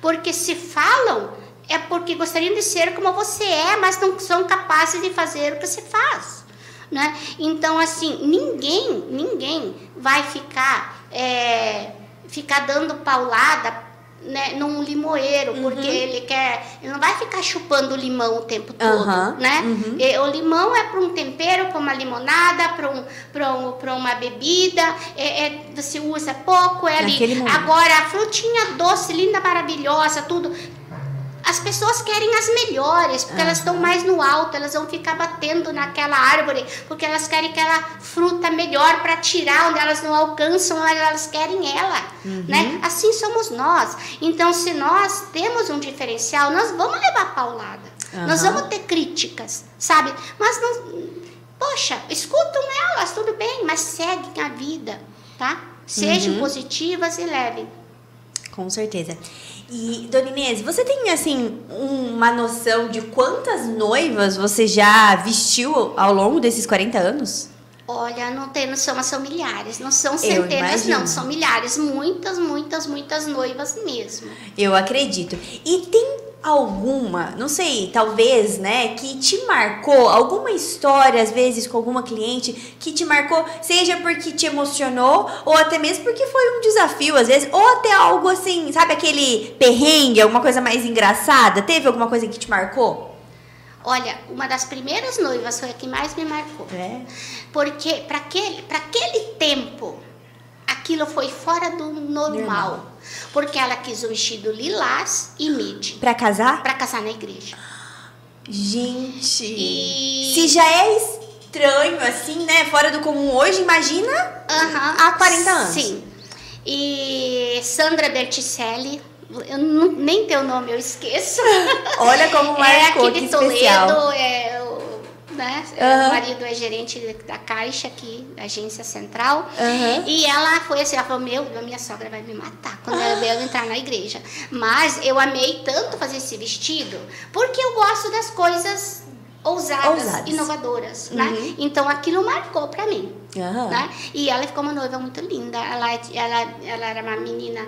Porque se falam é porque gostariam de ser como você é, mas não são capazes de fazer o que você faz. Né? Então, assim, ninguém, ninguém vai ficar é, ficar dando paulada né, num limoeiro, uhum. porque ele quer. Ele não vai ficar chupando limão o tempo todo, uhum. né? Uhum. E, o limão é para um tempero, para uma limonada, para um, um, uma bebida, é, é, você usa pouco, é ali. Agora, a frutinha doce, linda, maravilhosa, tudo as pessoas querem as melhores, porque uhum. elas estão mais no alto, elas vão ficar batendo naquela árvore, porque elas querem aquela fruta melhor para tirar onde elas não alcançam, mas elas querem ela, uhum. né? Assim somos nós. Então, se nós temos um diferencial, nós vamos levar paulada. Uhum. Nós vamos ter críticas, sabe? Mas não Poxa, escutam elas, tudo bem, mas seguem a vida, tá? Sejam uhum. positivas e levem. Com certeza. E, Dona Inês, você tem, assim, uma noção de quantas noivas você já vestiu ao longo desses 40 anos? Olha, não tem noção, mas são milhares. Não são centenas, não. São milhares. Muitas, muitas, muitas noivas mesmo. Eu acredito. E tem alguma, não sei, talvez, né, que te marcou, alguma história, às vezes, com alguma cliente que te marcou, seja porque te emocionou, ou até mesmo porque foi um desafio, às vezes, ou até algo assim, sabe, aquele perrengue, alguma coisa mais engraçada? Teve alguma coisa que te marcou? Olha, uma das primeiras noivas foi a que mais me marcou. É. Porque para aquele, aquele tempo, aquilo foi fora do normal. normal. Porque ela quis o vestido lilás e midi. Para casar? Para casar na igreja. Gente. E... Se já é estranho assim, né? Fora do comum hoje, imagina há 40 anos. Sim. E Sandra Berticelli, eu não, nem teu nome eu esqueço. Olha como marcou, é aqui de Toledo, especial. é né? Uhum. O marido é gerente da Caixa aqui, da agência central. Uhum. E ela foi assim, ela falou, meu, minha sogra vai me matar quando ela veio entrar na igreja. Mas eu amei tanto fazer esse vestido, porque eu gosto das coisas ousadas, ousadas. inovadoras, né? uhum. né? Então aquilo marcou para mim, né? E ela ficou uma noiva muito linda. Ela, ela, ela era uma menina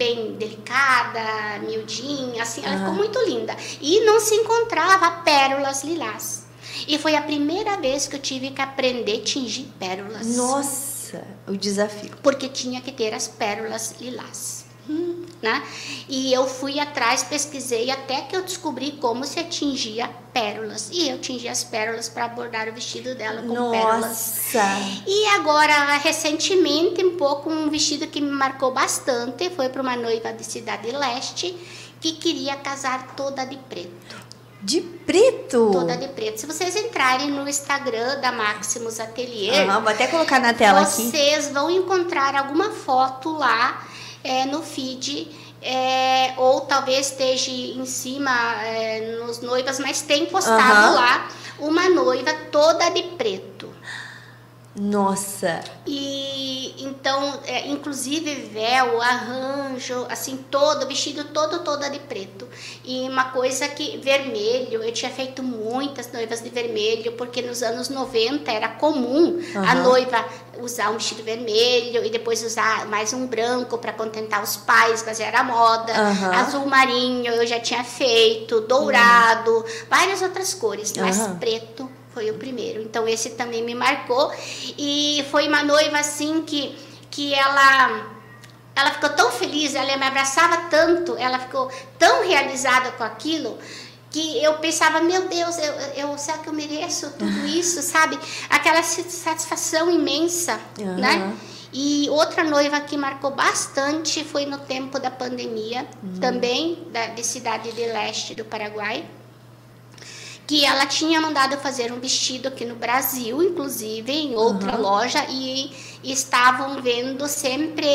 bem delicada, miudinha, assim, ela ficou muito linda. E não se encontrava pérolas lilás. E foi a primeira vez que eu tive que aprender a tingir pérolas. Nossa, o desafio. Porque tinha que ter as pérolas lilás. Hum. Né? E eu fui atrás, pesquisei até que eu descobri como se atingia pérolas. E eu tingi as pérolas para bordar o vestido dela com Nossa. pérolas. E agora, recentemente, um pouco um vestido que me marcou bastante foi para uma noiva de Cidade Leste que queria casar toda de preto. De preto? Toda de preto. Se vocês entrarem no Instagram da Maximus Atelier, uhum, vou até colocar na tela vocês aqui. Vocês vão encontrar alguma foto lá é, no feed é, ou talvez esteja em cima é, nos noivas, mas tem postado Aham. lá uma noiva toda de preto. Nossa. E então, é, inclusive véu, arranjo, assim, todo, vestido todo, toda de preto. E uma coisa que, vermelho, eu tinha feito muitas noivas de vermelho, porque nos anos 90 era comum a Aham. noiva usar um vestido vermelho e depois usar mais um branco para contentar os pais, mas era moda. Aham. Azul marinho eu já tinha feito, dourado, várias outras cores, mas preto foi o primeiro. Então esse também me marcou e foi uma noiva assim que que ela ela ficou tão feliz, ela me abraçava tanto, ela ficou tão realizada com aquilo que eu pensava, meu Deus, eu, eu será que eu mereço tudo isso, sabe? Aquela satisfação imensa, Aham. né? E outra noiva que marcou bastante foi no tempo da pandemia, também da, de cidade de leste do Paraguai que ela tinha mandado fazer um vestido aqui no Brasil, inclusive em outra Uhum. loja e estavam vendo sempre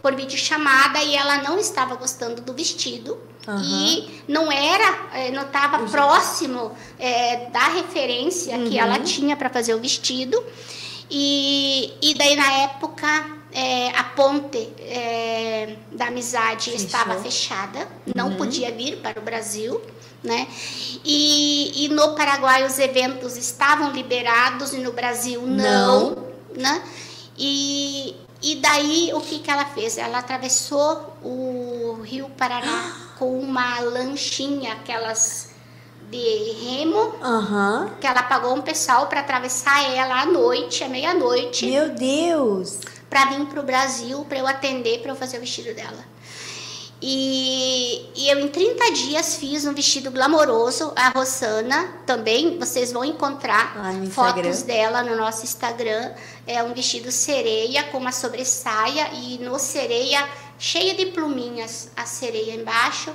por videochamada e ela não estava gostando do vestido Uhum. e não era, eh, não estava próximo eh, da referência que ela Uhum. tinha para fazer o vestido e, e daí na época eh, a ponte eh, da amizade Fechou. estava fechada, não Uhum. podia vir para o Brasil, né? E, e no Paraguai os eventos estavam liberados e no Brasil não, né? E, e daí o que, que ela fez? Ela atravessou o Rio Paraná com uma lanchinha, aquelas de remo, Aham. que ela pagou um pessoal para atravessar ela à noite, à meia-noite Meu Deus. para vir para o Brasil para eu atender, para eu fazer o vestido dela. E, e eu em 30 dias fiz um vestido glamouroso. A Rosana também, vocês vão encontrar fotos dela no nosso Instagram. É um vestido sereia com uma sobressaia e no sereia cheia de pluminhas, a sereia embaixo,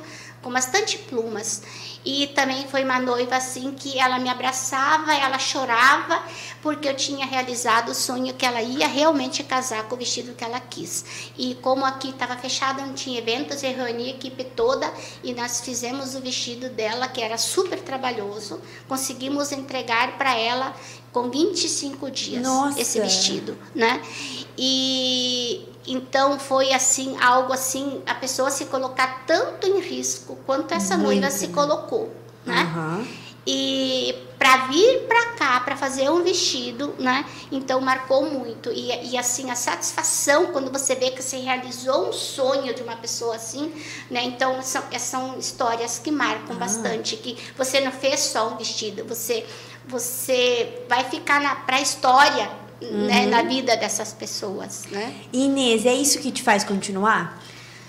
com bastante plumas. E também foi uma noiva assim que ela me abraçava, ela chorava, porque eu tinha realizado o sonho que ela ia realmente casar com o vestido que ela quis. E como aqui estava fechado, não tinha eventos, eu reuni a equipe toda e nós fizemos o vestido dela, que era super trabalhoso. Conseguimos entregar para ela com 25 dias Nossa. esse vestido, né? E então foi assim, algo assim, a pessoa se colocar tanto em risco quanto essa Muito, noiva se colocou, né? Aham. E para vir para cá para fazer um vestido, né? Então marcou muito e, e assim a satisfação quando você vê que você realizou um sonho de uma pessoa assim, né? Então são, são histórias que marcam Ah. bastante, que você não fez só um vestido, você você vai ficar na para a história, né? Uhum. Na vida dessas pessoas, né? Inês, é isso que te faz continuar?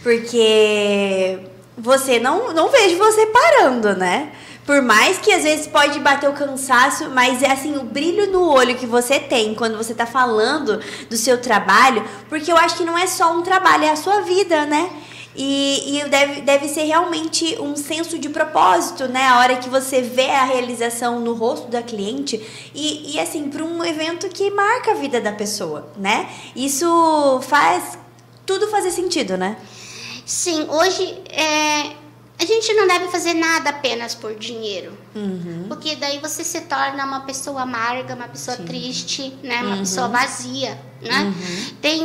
Porque você não, não vejo você parando, né? Por mais que às vezes pode bater o cansaço, mas é assim, o brilho no olho que você tem quando você tá falando do seu trabalho, porque eu acho que não é só um trabalho, é a sua vida, né? E, e deve, deve ser realmente um senso de propósito, né? A hora que você vê a realização no rosto da cliente e, e assim, para um evento que marca a vida da pessoa, né? Isso faz tudo fazer sentido, né? Sim, hoje é, a gente não deve fazer nada apenas por dinheiro. Uhum. Porque daí você se torna uma pessoa amarga, uma pessoa Sim. triste, né? Uma Uhum. pessoa vazia, né? Uhum. Tem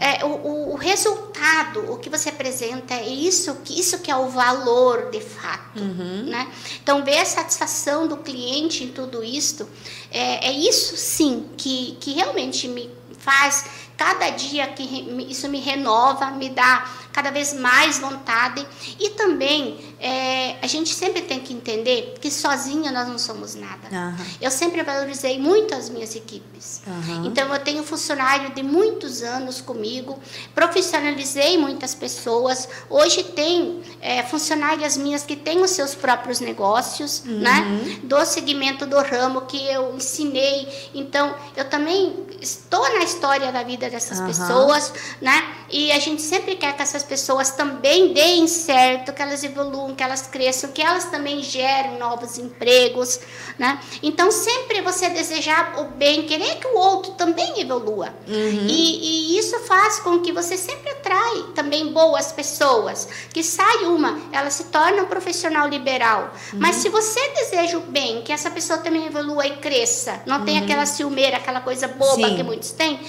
é, o, o- resultado, o que você apresenta é isso que isso que é o valor de fato, Uhum. né? Então ver a satisfação do cliente em tudo isto é, é isso sim que, que realmente me faz cada dia que re- isso me renova, me dá cada vez mais vontade e também é, a gente sempre tem que entender que sozinha nós não somos nada. Aham. Eu sempre valorizei muito as minhas equipes. Aham. Então eu tenho funcionário de muitos anos comigo, profissionalizei muitas pessoas. Hoje tem é, funcionárias minhas que têm os seus próprios negócios, Uhum. né? Do segmento do ramo que eu ensinei. Então eu também estou na história da vida dessas pessoas, né? E a gente sempre quer que essas pessoas também deem certo, que elas evoluam, que elas cresçam, que elas também gerem novos empregos, né? Então sempre você desejar o bem, querer que o outro também evolua. Uhum. E, e isso faz com que você sempre atrai também boas pessoas. Que sai uma, ela se torna um profissional liberal. Uhum. Mas se você deseja o bem, que essa pessoa também evolua e cresça, não uhum. tem aquela ciumeira, aquela coisa boba Sim. que muitos têm,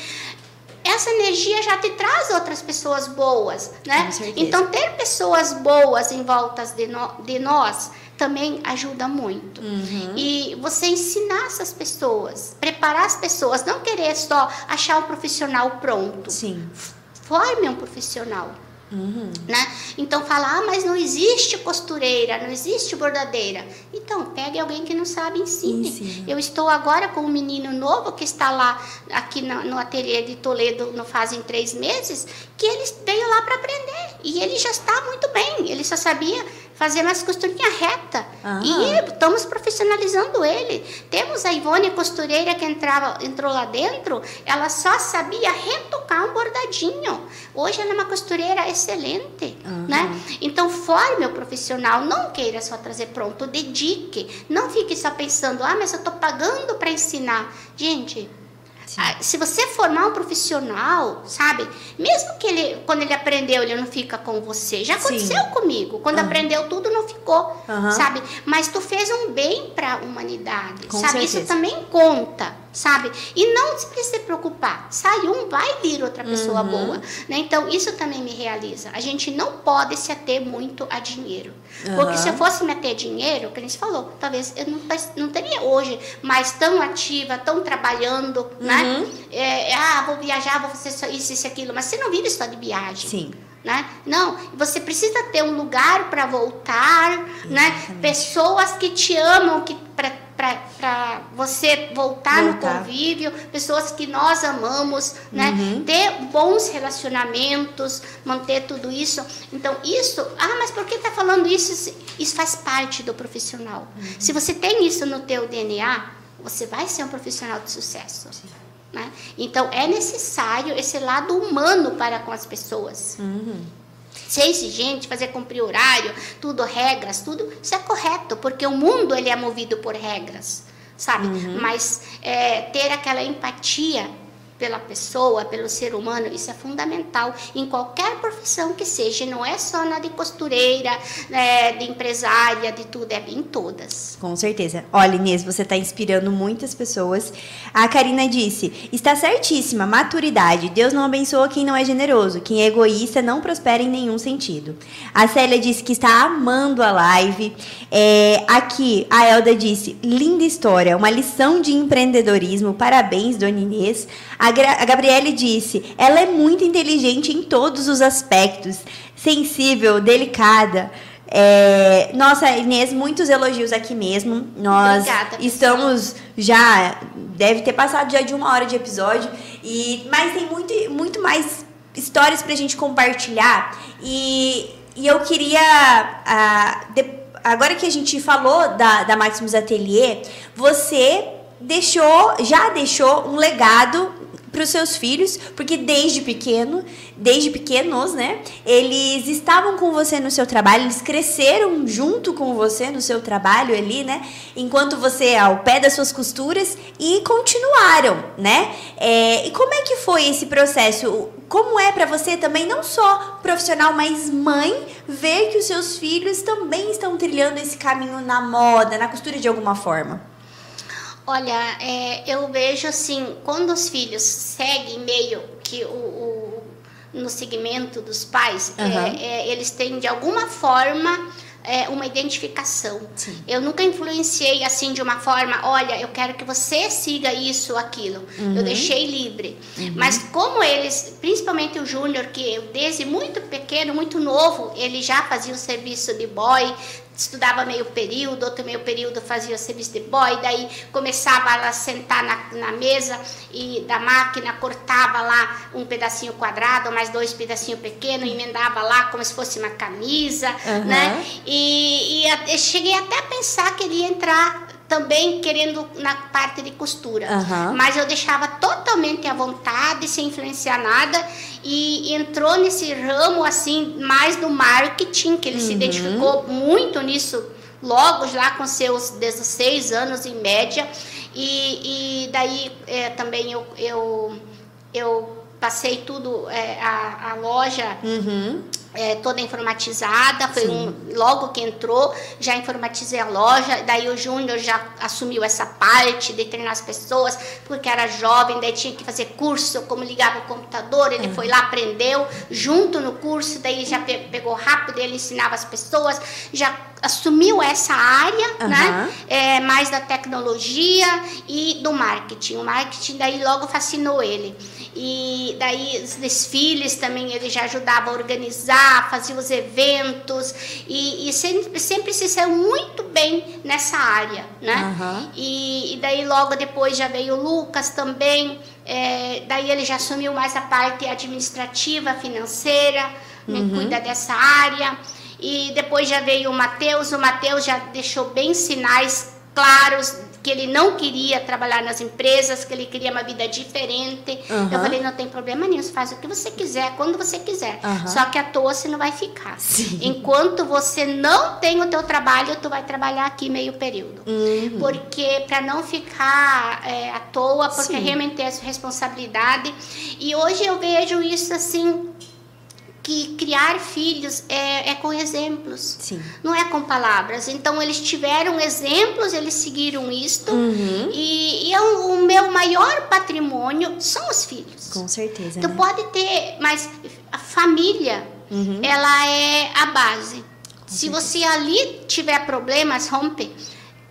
essa energia já te traz outras pessoas boas, né? Então ter pessoas boas em volta de, no, de nós também ajuda muito. Uhum. E você ensinar essas pessoas, preparar as pessoas, não querer só achar um profissional pronto. Sim. Forme um profissional. Uhum. Né? Então fala, ah, mas não existe costureira, não existe bordadeira. Então, pegue alguém que não sabe, ensine. ensine. Eu estou agora com um menino novo que está lá aqui no, no ateliê de Toledo, não fazem três meses, que ele veio lá para aprender. E ele já está muito bem. Ele só sabia fazer umas costurinhas reta. E estamos profissionalizando ele. Temos a Ivone costureira que entrava, entrou lá dentro, ela só sabia retocar um bordadinho. Hoje ela é uma costureira excelente, né? Então forme o profissional, não queira só trazer pronto, dedique. Não fique só pensando, ah, mas eu estou pagando para ensinar. Gente, ah, se você formar um profissional, sabe? Mesmo que ele, quando ele aprendeu, ele não fica com você. Já aconteceu Sim. comigo. Quando uhum. aprendeu tudo, não ficou, uhum. sabe? Mas tu fez um bem para a humanidade, com sabe? Certeza. Isso também conta sabe? E não se precisa se preocupar. Sai um, vai vir outra pessoa uhum. boa. Né? Então, isso também me realiza. A gente não pode se ater muito a dinheiro. Uhum. Porque se eu fosse me ater a dinheiro, que a gente falou, talvez eu não, não teria hoje mais tão ativa, tão trabalhando, né? uhum. né? É, ah, vou viajar, vou fazer isso, isso, aquilo. Mas você não vive só de viagem. Sim. Né? Não, você precisa ter um lugar para voltar, né? Pessoas que te amam, que para você voltar, voltar, no convívio, pessoas que nós amamos, né? Uhum. Ter bons relacionamentos, manter tudo isso. Então, isso, ah, mas por que está falando isso? Isso faz parte do profissional. Uhum. Se você tem isso no teu DNA, você vai ser um profissional de sucesso. Né? Então, é necessário esse lado humano para com as pessoas. Uhum ser exigente, fazer cumprir horário, tudo regras, tudo isso é correto, porque o mundo ele é movido por regras, sabe? Uhum. Mas é, ter aquela empatia pela pessoa, pelo ser humano, isso é fundamental em qualquer profissão que seja, não é só na de costureira, né, de empresária, de tudo, é em todas. Com certeza. Olha, Inês, você está inspirando muitas pessoas. A Karina disse: está certíssima, maturidade. Deus não abençoa quem não é generoso, quem é egoísta não prospera em nenhum sentido. A Célia disse que está amando a live. É, aqui, a Elda disse: linda história, uma lição de empreendedorismo. Parabéns, dona Inês. A a, Gabriele disse: ela é muito inteligente em todos os aspectos, sensível, delicada. É, nossa, Inês, muitos elogios aqui mesmo. Nós Obrigada, estamos já. Deve ter passado já de uma hora de episódio. E, mas tem muito, muito mais histórias pra gente compartilhar. E, e eu queria. Ah, de, agora que a gente falou da, da Maximus Atelier, você deixou, já deixou um legado para os seus filhos, porque desde pequeno, desde pequenos, né, eles estavam com você no seu trabalho, eles cresceram junto com você no seu trabalho ali, né, enquanto você ao pé das suas costuras e continuaram, né? É, e como é que foi esse processo? Como é para você também não só profissional, mas mãe, ver que os seus filhos também estão trilhando esse caminho na moda, na costura de alguma forma? Olha, é, eu vejo assim, quando os filhos seguem meio que o, o no segmento dos pais, uhum. é, eles têm de alguma forma é, uma identificação. Sim. Eu nunca influenciei assim de uma forma, olha, eu quero que você siga isso, aquilo. Uhum. Eu deixei livre. Uhum. Mas como eles, principalmente o Júnior, que desde muito pequeno, muito novo, ele já fazia o serviço de boy, estudava meio período, outro meio período fazia serviço de boy, daí começava a sentar na, na mesa e da máquina, cortava lá um pedacinho quadrado, mais dois pedacinhos pequenos, emendava lá como se fosse uma camisa, uhum. né? E, e, cheguei até a pensar que ele ia entrar também querendo na parte de costura. Uhum. Mas eu deixava totalmente à vontade, sem influenciar nada, e entrou nesse ramo assim, mais do marketing, que ele uhum. se identificou muito nisso logo lá com seus 16 anos em média. E, e daí é, também eu, eu, eu passei tudo, é, a, a loja Uhum. é, toda informatizada, foi um, logo que entrou, já informatizei a loja, daí o Júnior já assumiu essa parte de treinar as pessoas, porque era jovem, daí tinha que fazer curso, como ligava o computador, ele foi lá, aprendeu, junto no curso, daí já pe- pegou rápido, ele ensinava as pessoas, já assumiu essa área, Aham. né, é, mais da tecnologia e do marketing, o marketing daí logo fascinou ele, e daí os desfiles também ele já ajudava a organizar, fazia os eventos e, e sempre, sempre se saiu muito bem nessa área, né? Aham. E, e daí logo depois já veio o Lucas também, é, daí ele já assumiu mais a parte administrativa, financeira, né, cuida dessa área. E depois já veio o Matheus, o Matheus já deixou bem sinais claros que ele não queria trabalhar nas empresas, que ele queria uma vida diferente. Aham. Eu falei, não tem problema nenhum, você faz o que você quiser, quando você quiser. Aham. Só que à toa você não vai ficar. Sim. Enquanto você não tem o teu trabalho, tu vai trabalhar aqui meio período. Uhum. Porque para não ficar é, à toa, porque Sim. realmente é essa responsabilidade. E hoje eu vejo isso assim que criar filhos é, é com exemplos. Sim. Não é com palavras. Então eles tiveram exemplos, eles seguiram isto. Uhum. E, e é o, meu maior patrimônio são os filhos. Com certeza. Tu né? pode ter, mas a família, Uhum. ela é a base. Se você ali tiver problemas, rompe,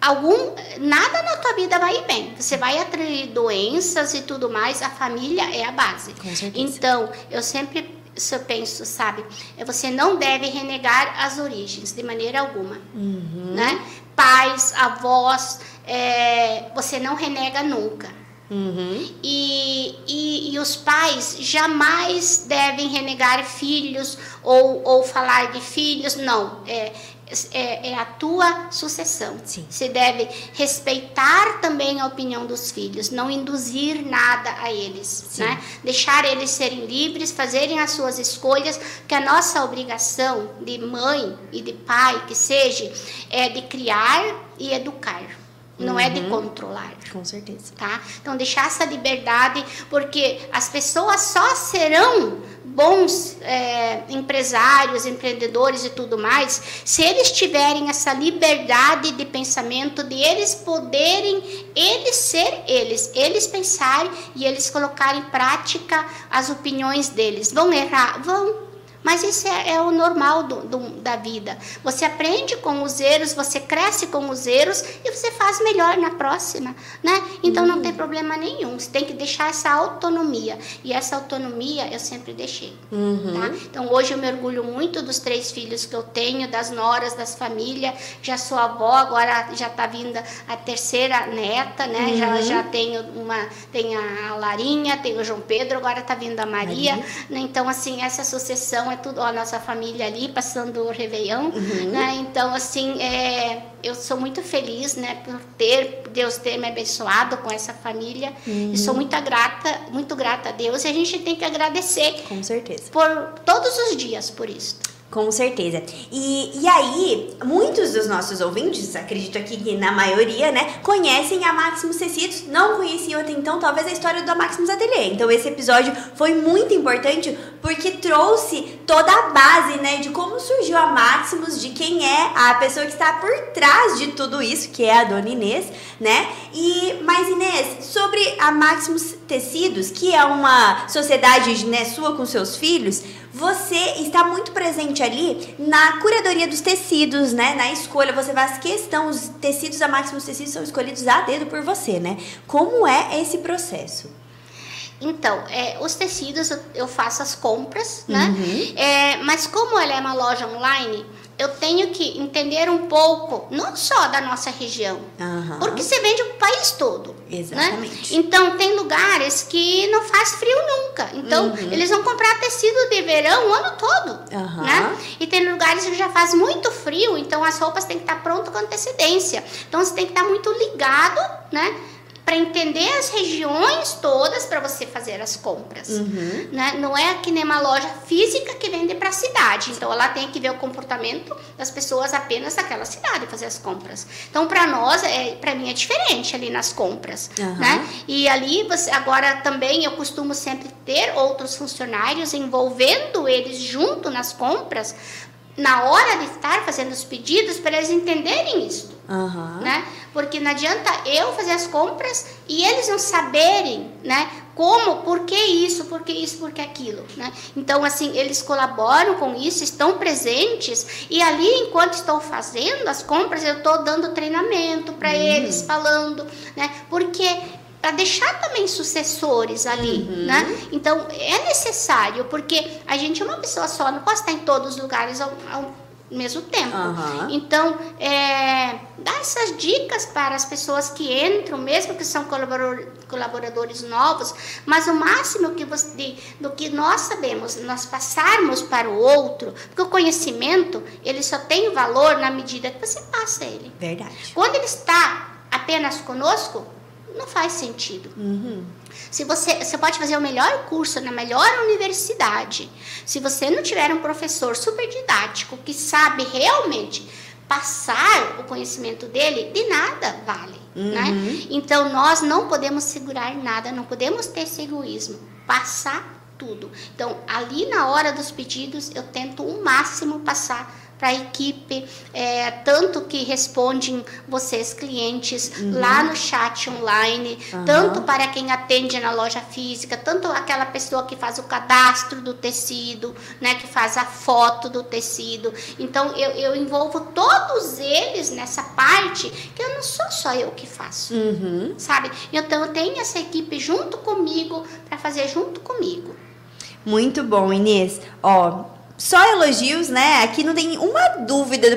algum nada na tua vida vai ir bem. Você vai atrair doenças e tudo mais, a família é a base. Com certeza. Então, eu sempre se eu penso, sabe, é você não deve renegar as origens de maneira alguma, Uhum. né? Pais, avós, é, você não renega nunca. Uhum. E, e, e os pais jamais devem renegar filhos ou, ou falar de filhos, não. É, é, é a tua sucessão. Sim. Você deve respeitar também a opinião dos filhos, não induzir nada a eles, né? Deixar eles serem livres, fazerem as suas escolhas, que a nossa obrigação de mãe e de pai, que seja, é de criar e educar, não é de Uhum. controlar Com certeza. tá? Então deixar essa liberdade, porque as pessoas só serão bons é, empresários, empreendedores e tudo mais, se eles tiverem essa liberdade de pensamento, de eles poderem, eles ser eles, eles pensarem e eles colocarem em prática as opiniões deles. Vão errar? Vão. Mas isso é, é o normal do, do- da vida. Você aprende com os erros, você cresce com os erros e você faz melhor na próxima, né? Então não tem problema nenhum. Você tem que deixar essa autonomia. E essa autonomia eu sempre deixei. Uhum. Tá? Então hoje eu me orgulho muito dos três filhos que eu tenho, das noras, das famílias. Já sou avó, agora já está vindo a terceira neta, né? Já, já tenho uma, tem a Larinha, tem o João Pedro, agora está vindo a Maria. Maria. né? Então assim essa sucessão é tudo a nossa família ali passando o Réveillon, né? Então assim é, eu sou muito feliz, né? Por ter Deus ter me abençoado com essa família e sou muito grata, muito grata a Deus e a gente tem que agradecer Com certeza. por todos os dias por isso. Com certeza. E, e aí, muitos dos nossos ouvintes, acredito aqui que na maioria, né, conhecem a Maximus Tecidos, não conheciam até então talvez a história da Maximus Atelier. Então esse episódio foi muito importante porque trouxe toda a base, né, de como surgiu a Maximus, de quem é a pessoa que está por trás de tudo isso, que é a dona Inês, né? E, mas Inês, sobre a Maximus Tecidos, que é uma sociedade, né, sua com seus filhos, você está muito presente ali na curadoria dos tecidos, né? Na escolha, você faz questão, os tecidos da Maximus Tecidos são escolhidos a dedo por você, né? Como é esse processo? Então, é, os tecidos eu, eu faço as compras, né? Uhum. É, mas como ela é uma loja online, eu tenho que entender um pouco, não só da nossa região, Aham. porque você vende o país todo. Exatamente. Né? Então, tem lugares que não faz frio nunca. Então, Uhum. eles vão comprar tecido de verão o ano todo. Aham. Né? E tem lugares que já faz muito frio, então as roupas têm que estar prontas com antecedência. Então, você tem que estar muito ligado, né? Para entender as regiões todas para você fazer as compras. Uhum. Né? Não é que nem uma loja física que vende para a cidade. Então ela tem que ver o comportamento das pessoas apenas daquela cidade fazer as compras. Então para nós, é, para mim é diferente ali nas compras, Uhum. né? E ali você agora também eu costumo sempre ter outros funcionários envolvendo eles junto nas compras na hora de estar fazendo os pedidos para eles entenderem isso Aham. né? Porque não adianta eu fazer as compras e eles não saberem, né? Como, por que isso, por que isso, por que aquilo, né? Então, assim, eles colaboram com isso, estão presentes e ali, enquanto estou fazendo as compras, eu estou dando treinamento para eles, falando, né? Porque para deixar também sucessores ali, né? Então, é necessário, porque a gente é uma pessoa só, não pode estar em todos os lugares ao, ao mesmo tempo. Aham. Então, é, dá essas dicas para as pessoas que entram, mesmo que são colaborador- colaboradores novos, mas o máximo que você, do que nós sabemos, nós passarmos para o outro, porque o conhecimento, ele só tem valor na medida que você passa ele. Verdade. Quando ele está apenas conosco, não faz sentido. Uhum. Se você, você pode fazer o melhor curso na melhor universidade. Se você não tiver um professor super didático que sabe realmente passar o conhecimento dele, de nada vale, né? Então nós não podemos segurar nada, não podemos ter esse egoísmo, passar tudo. Então ali na hora dos pedidos eu tento o máximo passar para a equipe, é, tanto que respondem vocês clientes lá no chat online, Aham. tanto para quem atende na loja física, tanto aquela pessoa que faz o cadastro do tecido, né, que faz a foto do tecido. Então eu, eu envolvo todos eles nessa parte que eu não sou só eu que faço, Uhum. sabe? Então eu tenho essa equipe junto comigo para fazer junto comigo. Muito bom, Inês. Ó, só elogios, né? Aqui não tem uma dúvida. Do...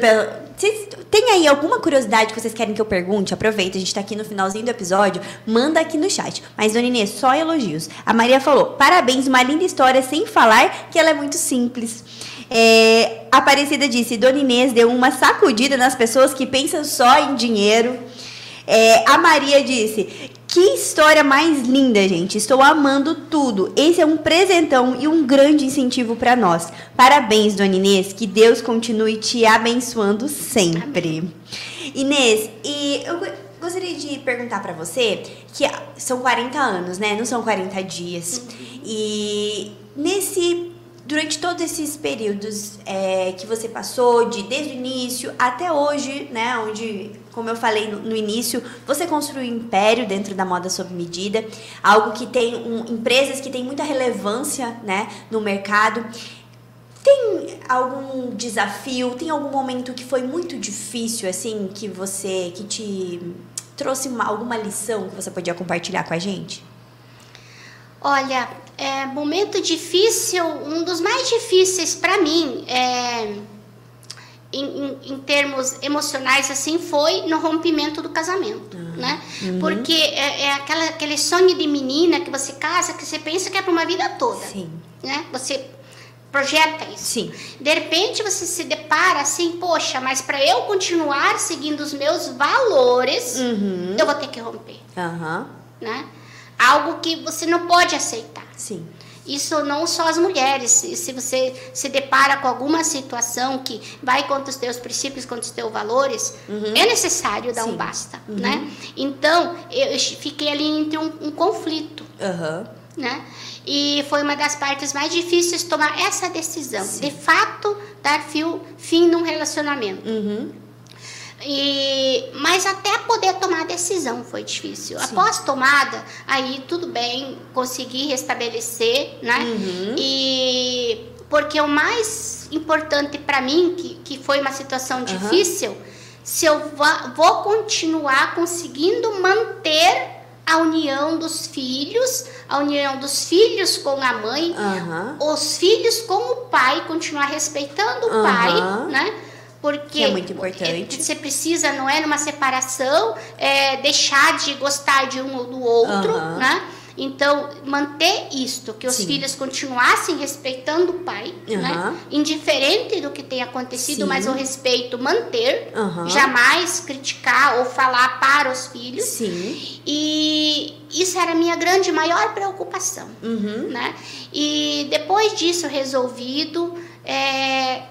Vocês têm aí alguma curiosidade que vocês querem que eu pergunte? Aproveita, a gente tá aqui no finalzinho do episódio. Manda aqui no chat. Mas, dona Inês, só elogios. A Maria falou: parabéns, uma linda história, sem falar que ela é muito simples. É, Aparecida disse: Dona Inês deu uma sacudida nas pessoas que pensam só em dinheiro. É, a Maria disse: Que história mais linda, gente. Estou amando tudo. Esse é um presentão e um grande incentivo para nós. Parabéns, dona Inês. Que Deus continue te abençoando sempre. Inês, e eu go- gostaria de perguntar para você que são 40 anos, né? Não são 40 dias. E nesse durante todos esses períodos é, que você passou, de desde o início até hoje, né, onde, como eu falei no, início, você construiu um império dentro da moda sob medida, algo que tem um, empresas que têm muita relevância, né, no mercado. Tem algum desafio? Tem algum momento que foi muito difícil, assim, que você, que te trouxe uma- alguma lição que você podia compartilhar com a gente? Olha, é, momento difícil, um dos mais difíceis para mim, é, em, em- em termos emocionais, assim, foi no rompimento do casamento, né? Porque é, é aquela, aquele sonho de menina que você casa, que você pensa que é para uma vida toda, Sim. né? Você projeta isso. Sim. De repente você se depara assim, poxa, mas para eu continuar seguindo os meus valores, Uhum. eu vou ter que romper, né? Algo que você não pode aceitar. Sim. Isso não só as mulheres. Se você se depara com alguma situação que vai contra os teus princípios, contra os teus valores, é necessário dar Sim. um basta, né? Então, eu fiquei ali entre um, um conflito, Aham. né? E foi uma das partes mais difíceis tomar essa decisão. Sim. De fato, dar fio, fim num relacionamento. Uhum. E, mas até poder tomar a decisão foi difícil. Sim. Após tomada, aí tudo bem, consegui restabelecer, né? Uhum. E porque o mais importante para mim, que, que foi uma situação difícil, se eu vou continuar conseguindo manter a união dos filhos, a união dos filhos com a mãe, Aham. os filhos com o pai, continuar respeitando o pai, né? Porque Que é muito importante. é, você precisa, não é numa separação, é, deixar de gostar de um ou do outro, Aham. né? Então, manter isto, que os Sim. filhos continuassem respeitando o pai, né? Aham. Indiferente do que tenha acontecido, Sim. mas o respeito manter, Aham. jamais criticar ou falar para os filhos. Sim. E isso era a minha grande, maior preocupação, Uhum. né? E depois disso resolvido, é,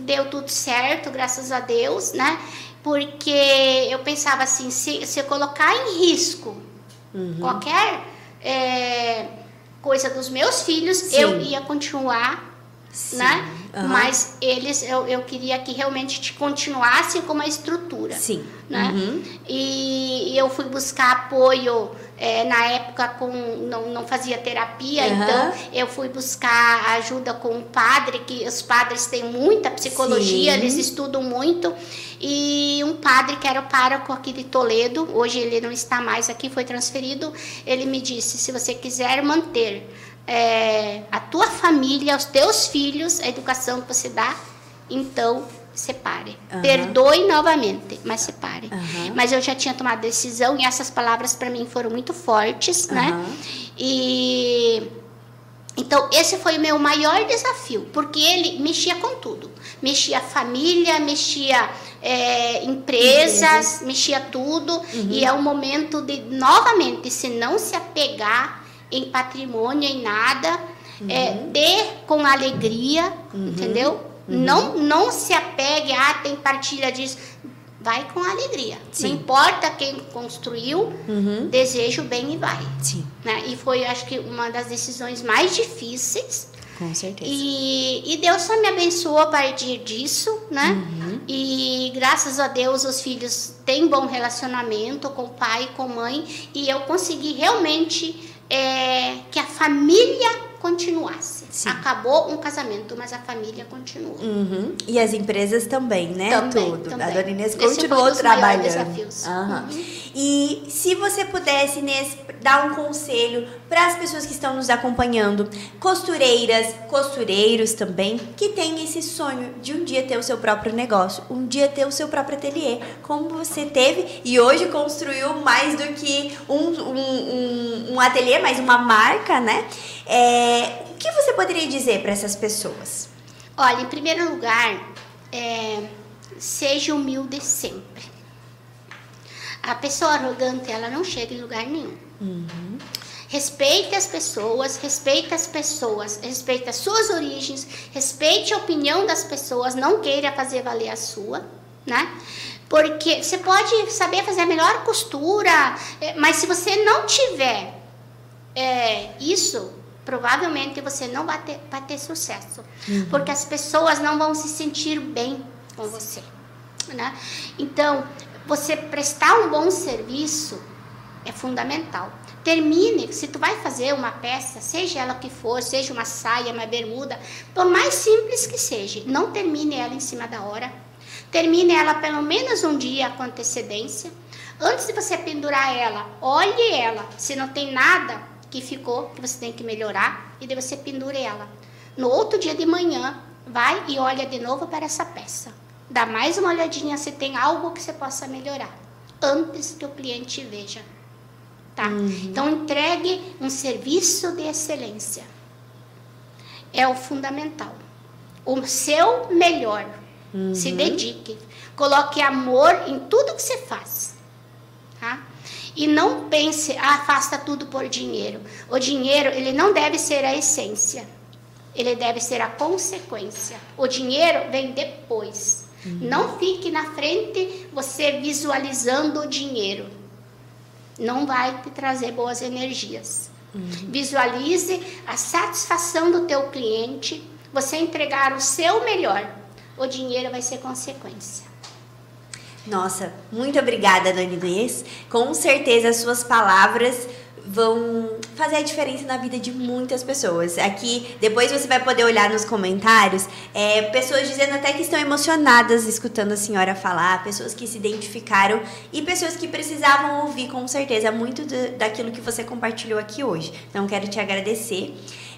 deu tudo certo, graças a Deus, né? Porque eu pensava assim, se, se eu colocar em risco Uhum. qualquer é, coisa dos meus filhos, Sim. eu ia continuar Sim. né? Aham. Mas eles, eu, eu queria que realmente te continuassem com uma estrutura, Sim. né? Uhum. E, e eu fui buscar apoio é, na época com não, não fazia terapia, Aham. então eu fui buscar ajuda com um padre que os padres têm muita psicologia, Sim. eles estudam muito e um padre que era o pároco aqui de Toledo, hoje ele não está mais aqui, foi transferido, ele me disse se você quiser manter é, a tua família, os teus filhos, a educação que você dá, então separe. Aham. Perdoe novamente, mas separe. Aham. Mas eu já tinha tomado decisão e essas palavras para mim foram muito fortes, né? Aham. E então esse foi o meu maior desafio, porque ele mexia com tudo, mexia família, mexia é, empresas, mexia tudo Uhum. e é o momento de novamente se não se apegar em patrimônio em nada, é, Uhum. ter com alegria, entendeu? Não não se apegue, ah, tem partilha disso. Vai com alegria. Sim. Não importa quem construiu, Uhum. deseja o bem e vai. Sim, Né? E foi, acho que, uma das decisões mais difíceis. com certeza. E, e Deus só me abençoou a partir disso, né? Uhum. E graças a Deus os filhos têm bom relacionamento com o pai e com a mãe. E eu consegui realmente é, que a família continuasse. Sim. Acabou um casamento, mas a família continuou. Uhum. E as empresas também, né? Também, Tudo. também. A dona Inês Esse foi um continuou dos trabalhando. desafios. Aham. Uhum. E se você pudesse, Inês, dar um conselho para as pessoas que estão nos acompanhando, costureiras, costureiros também, que têm esse sonho de um dia ter o seu próprio negócio, um dia ter o seu próprio ateliê, como você teve e hoje construiu mais do que um, um, um, um ateliê, mais uma marca, né? É, o que você poderia dizer para essas pessoas? Olha, em primeiro lugar, é, seja humilde sempre. A pessoa arrogante, ela não chega em lugar nenhum. Respeite as pessoas, respeite as pessoas, respeite as suas origens, respeite a opinião das pessoas, não queira fazer valer a sua, né? Porque você pode saber fazer a melhor costura, eh, mas se você não tiver é, isso, provavelmente você não vai ter, vai ter sucesso. Porque as pessoas não vão se sentir bem com você. Né? Então, você prestar um bom serviço é fundamental. Termine, se tu vai fazer uma peça, seja ela que for, seja uma saia, uma bermuda, por mais simples que seja, não termine ela em cima da hora. Termine ela pelo menos um dia com antecedência. Antes de você pendurar ela, olhe ela. Se não tem nada que ficou, que você tem que melhorar, e daí você pendure ela. No outro dia de manhã, vai e olha de novo para essa peça. Dá mais uma olhadinha se tem algo que você possa melhorar, antes que o cliente veja. Tá? Então, entregue um serviço de excelência. É o fundamental. O seu melhor. Se dedique. Coloque amor em tudo que você faz. Tá? E não pense, ah, faça tudo por dinheiro. O dinheiro, ele não deve ser a essência. Ele deve ser a consequência. O dinheiro vem depois. Não fique na frente você visualizando o dinheiro. Não vai te trazer boas energias. Visualize a satisfação do teu cliente, você entregar o seu melhor. O dinheiro vai ser consequência. Nossa, muito obrigada, Dona Inês. Com certeza as suas palavras vão fazer a diferença na vida de muitas pessoas. Aqui, depois você vai poder olhar nos comentários, é, pessoas dizendo até que estão emocionadas escutando a senhora falar, pessoas que se identificaram e pessoas que precisavam ouvir, com certeza, muito do- daquilo que você compartilhou aqui hoje. Então, quero te agradecer.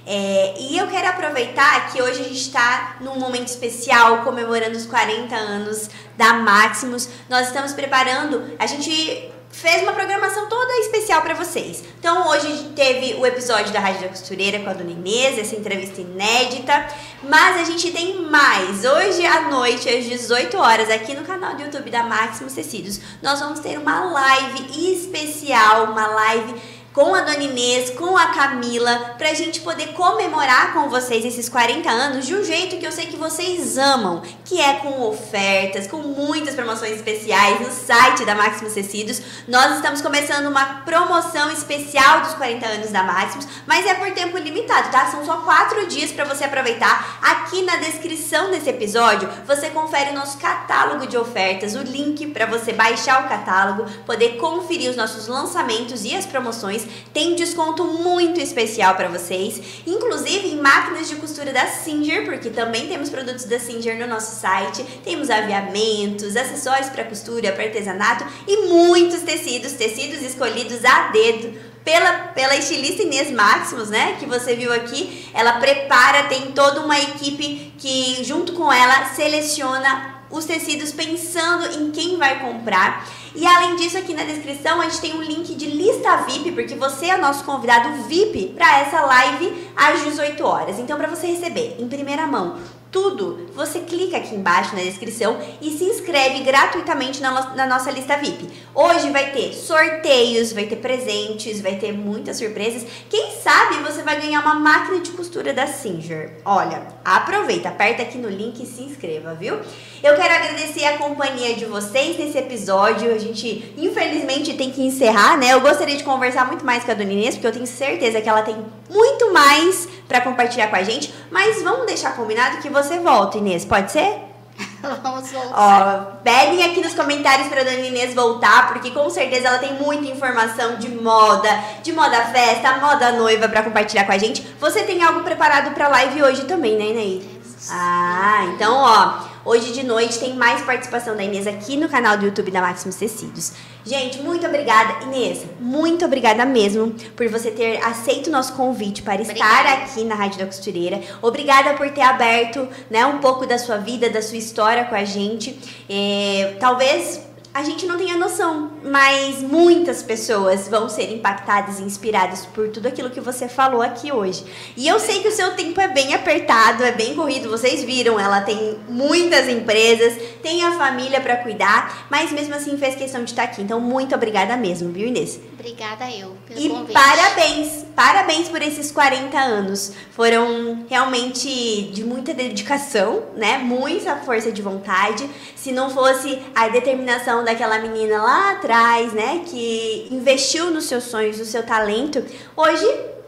É, e eu quero aproveitar que hoje a gente está num momento especial, comemorando os 40 anos da Maximus. Nós estamos preparando, a gente fez uma programação toda especial para vocês. Então hoje teve o episódio da Rádio da Costureira com a Dona Inês, essa entrevista inédita, mas a gente tem mais. Hoje à noite, às 18 horas, aqui no canal do YouTube da Máximos Tecidos, nós vamos ter uma live especial, uma live com a Dona Inês, com a Camila, pra gente poder comemorar com vocês esses 40 anos de um jeito que eu sei que vocês amam, que é com ofertas, com muitas promoções especiais no site da Maximus Tecidos. Nós estamos começando uma promoção especial dos 40 anos da Maximus, mas é por tempo limitado, tá? São só 4 dias para você aproveitar. Aqui na descrição desse episódio, você confere o nosso catálogo de ofertas, o link para você baixar o catálogo, poder conferir os nossos lançamentos e as promoções tem desconto muito especial para vocês, inclusive em máquinas de costura da Singer, porque também temos produtos da Singer no nosso site. Temos aviamentos, acessórios para costura, para artesanato e muitos tecidos, tecidos escolhidos a dedo pela, pela estilista Inês Maximus, né? Que você viu aqui. Ela prepara, tem toda uma equipe que, junto com ela, seleciona os tecidos pensando em quem vai comprar. E além disso, aqui na descrição a gente tem um link de lista VIP, porque você é nosso convidado VIP para essa live às 18 horas. Então, para você receber em primeira mão tudo, você clica aqui embaixo na descrição e se inscreve gratuitamente na, na, nossa lista VIP. Hoje vai ter sorteios, vai ter presentes, vai ter muitas surpresas. Quem sabe você vai ganhar uma máquina de costura da Singer. Olha, aproveita, aperta aqui no link e se inscreva, viu? Eu quero agradecer a companhia de vocês nesse episódio. A gente, infelizmente, tem que encerrar, né? Eu gostaria de conversar muito mais com a Dona Inês, porque eu tenho certeza que ela tem muito mais para compartilhar com a gente. Mas vamos deixar combinado que você volta, Inês, pode ser? Vamos voltar. Ó, peguem aqui nos comentários pra Dona Inês voltar, porque com certeza ela tem muita informação de moda, de moda festa, moda noiva para compartilhar com a gente. Você tem algo preparado pra live hoje também, né, Inês? Ah, então, ó, Hoje de noite tem mais participação da Inês aqui no canal do YouTube da Maximus Tecidos. Gente, muito obrigada. Inês, muito obrigada mesmo por você ter aceito o nosso convite para estar aqui na Rádio da Costureira. Obrigada por ter aberto né, um pouco da sua vida, da sua história com a gente. É, talvez a gente não tem a noção, mas muitas pessoas vão ser impactadas e inspiradas por tudo aquilo que você falou aqui hoje. E eu sei que o seu tempo é bem apertado, é bem corrido, vocês viram, ela tem muitas empresas, tem a família para cuidar, mas mesmo assim fez questão de estar aqui. Então, muito obrigada mesmo, viu, Inês? Obrigada eu pelo e convite. parabéns, parabéns por esses 40 anos. Foram realmente de muita dedicação, né? Muita força de vontade. Se não fosse a determinação daquela menina lá atrás, né, que investiu nos seus sonhos, no seu talento, hoje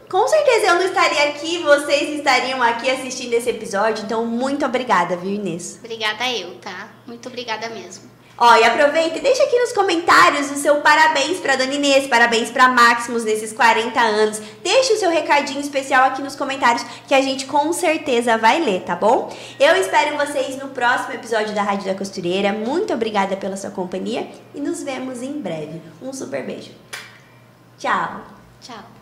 com certeza eu não estaria aqui, vocês estariam aqui assistindo esse episódio. Então, muito obrigada, viu, Inês? Obrigada eu, tá? Muito obrigada mesmo. Ó, e aproveita e deixa aqui nos comentários o seu parabéns para Dona Inês, parabéns para Maximus nesses 40 anos. Deixa o seu recadinho especial aqui nos comentários que a gente com certeza vai ler, tá bom? Eu espero vocês no próximo episódio da Rádio da Costureira. Muito obrigada pela sua companhia e nos vemos em breve. Um super beijo. Tchau. Tchau.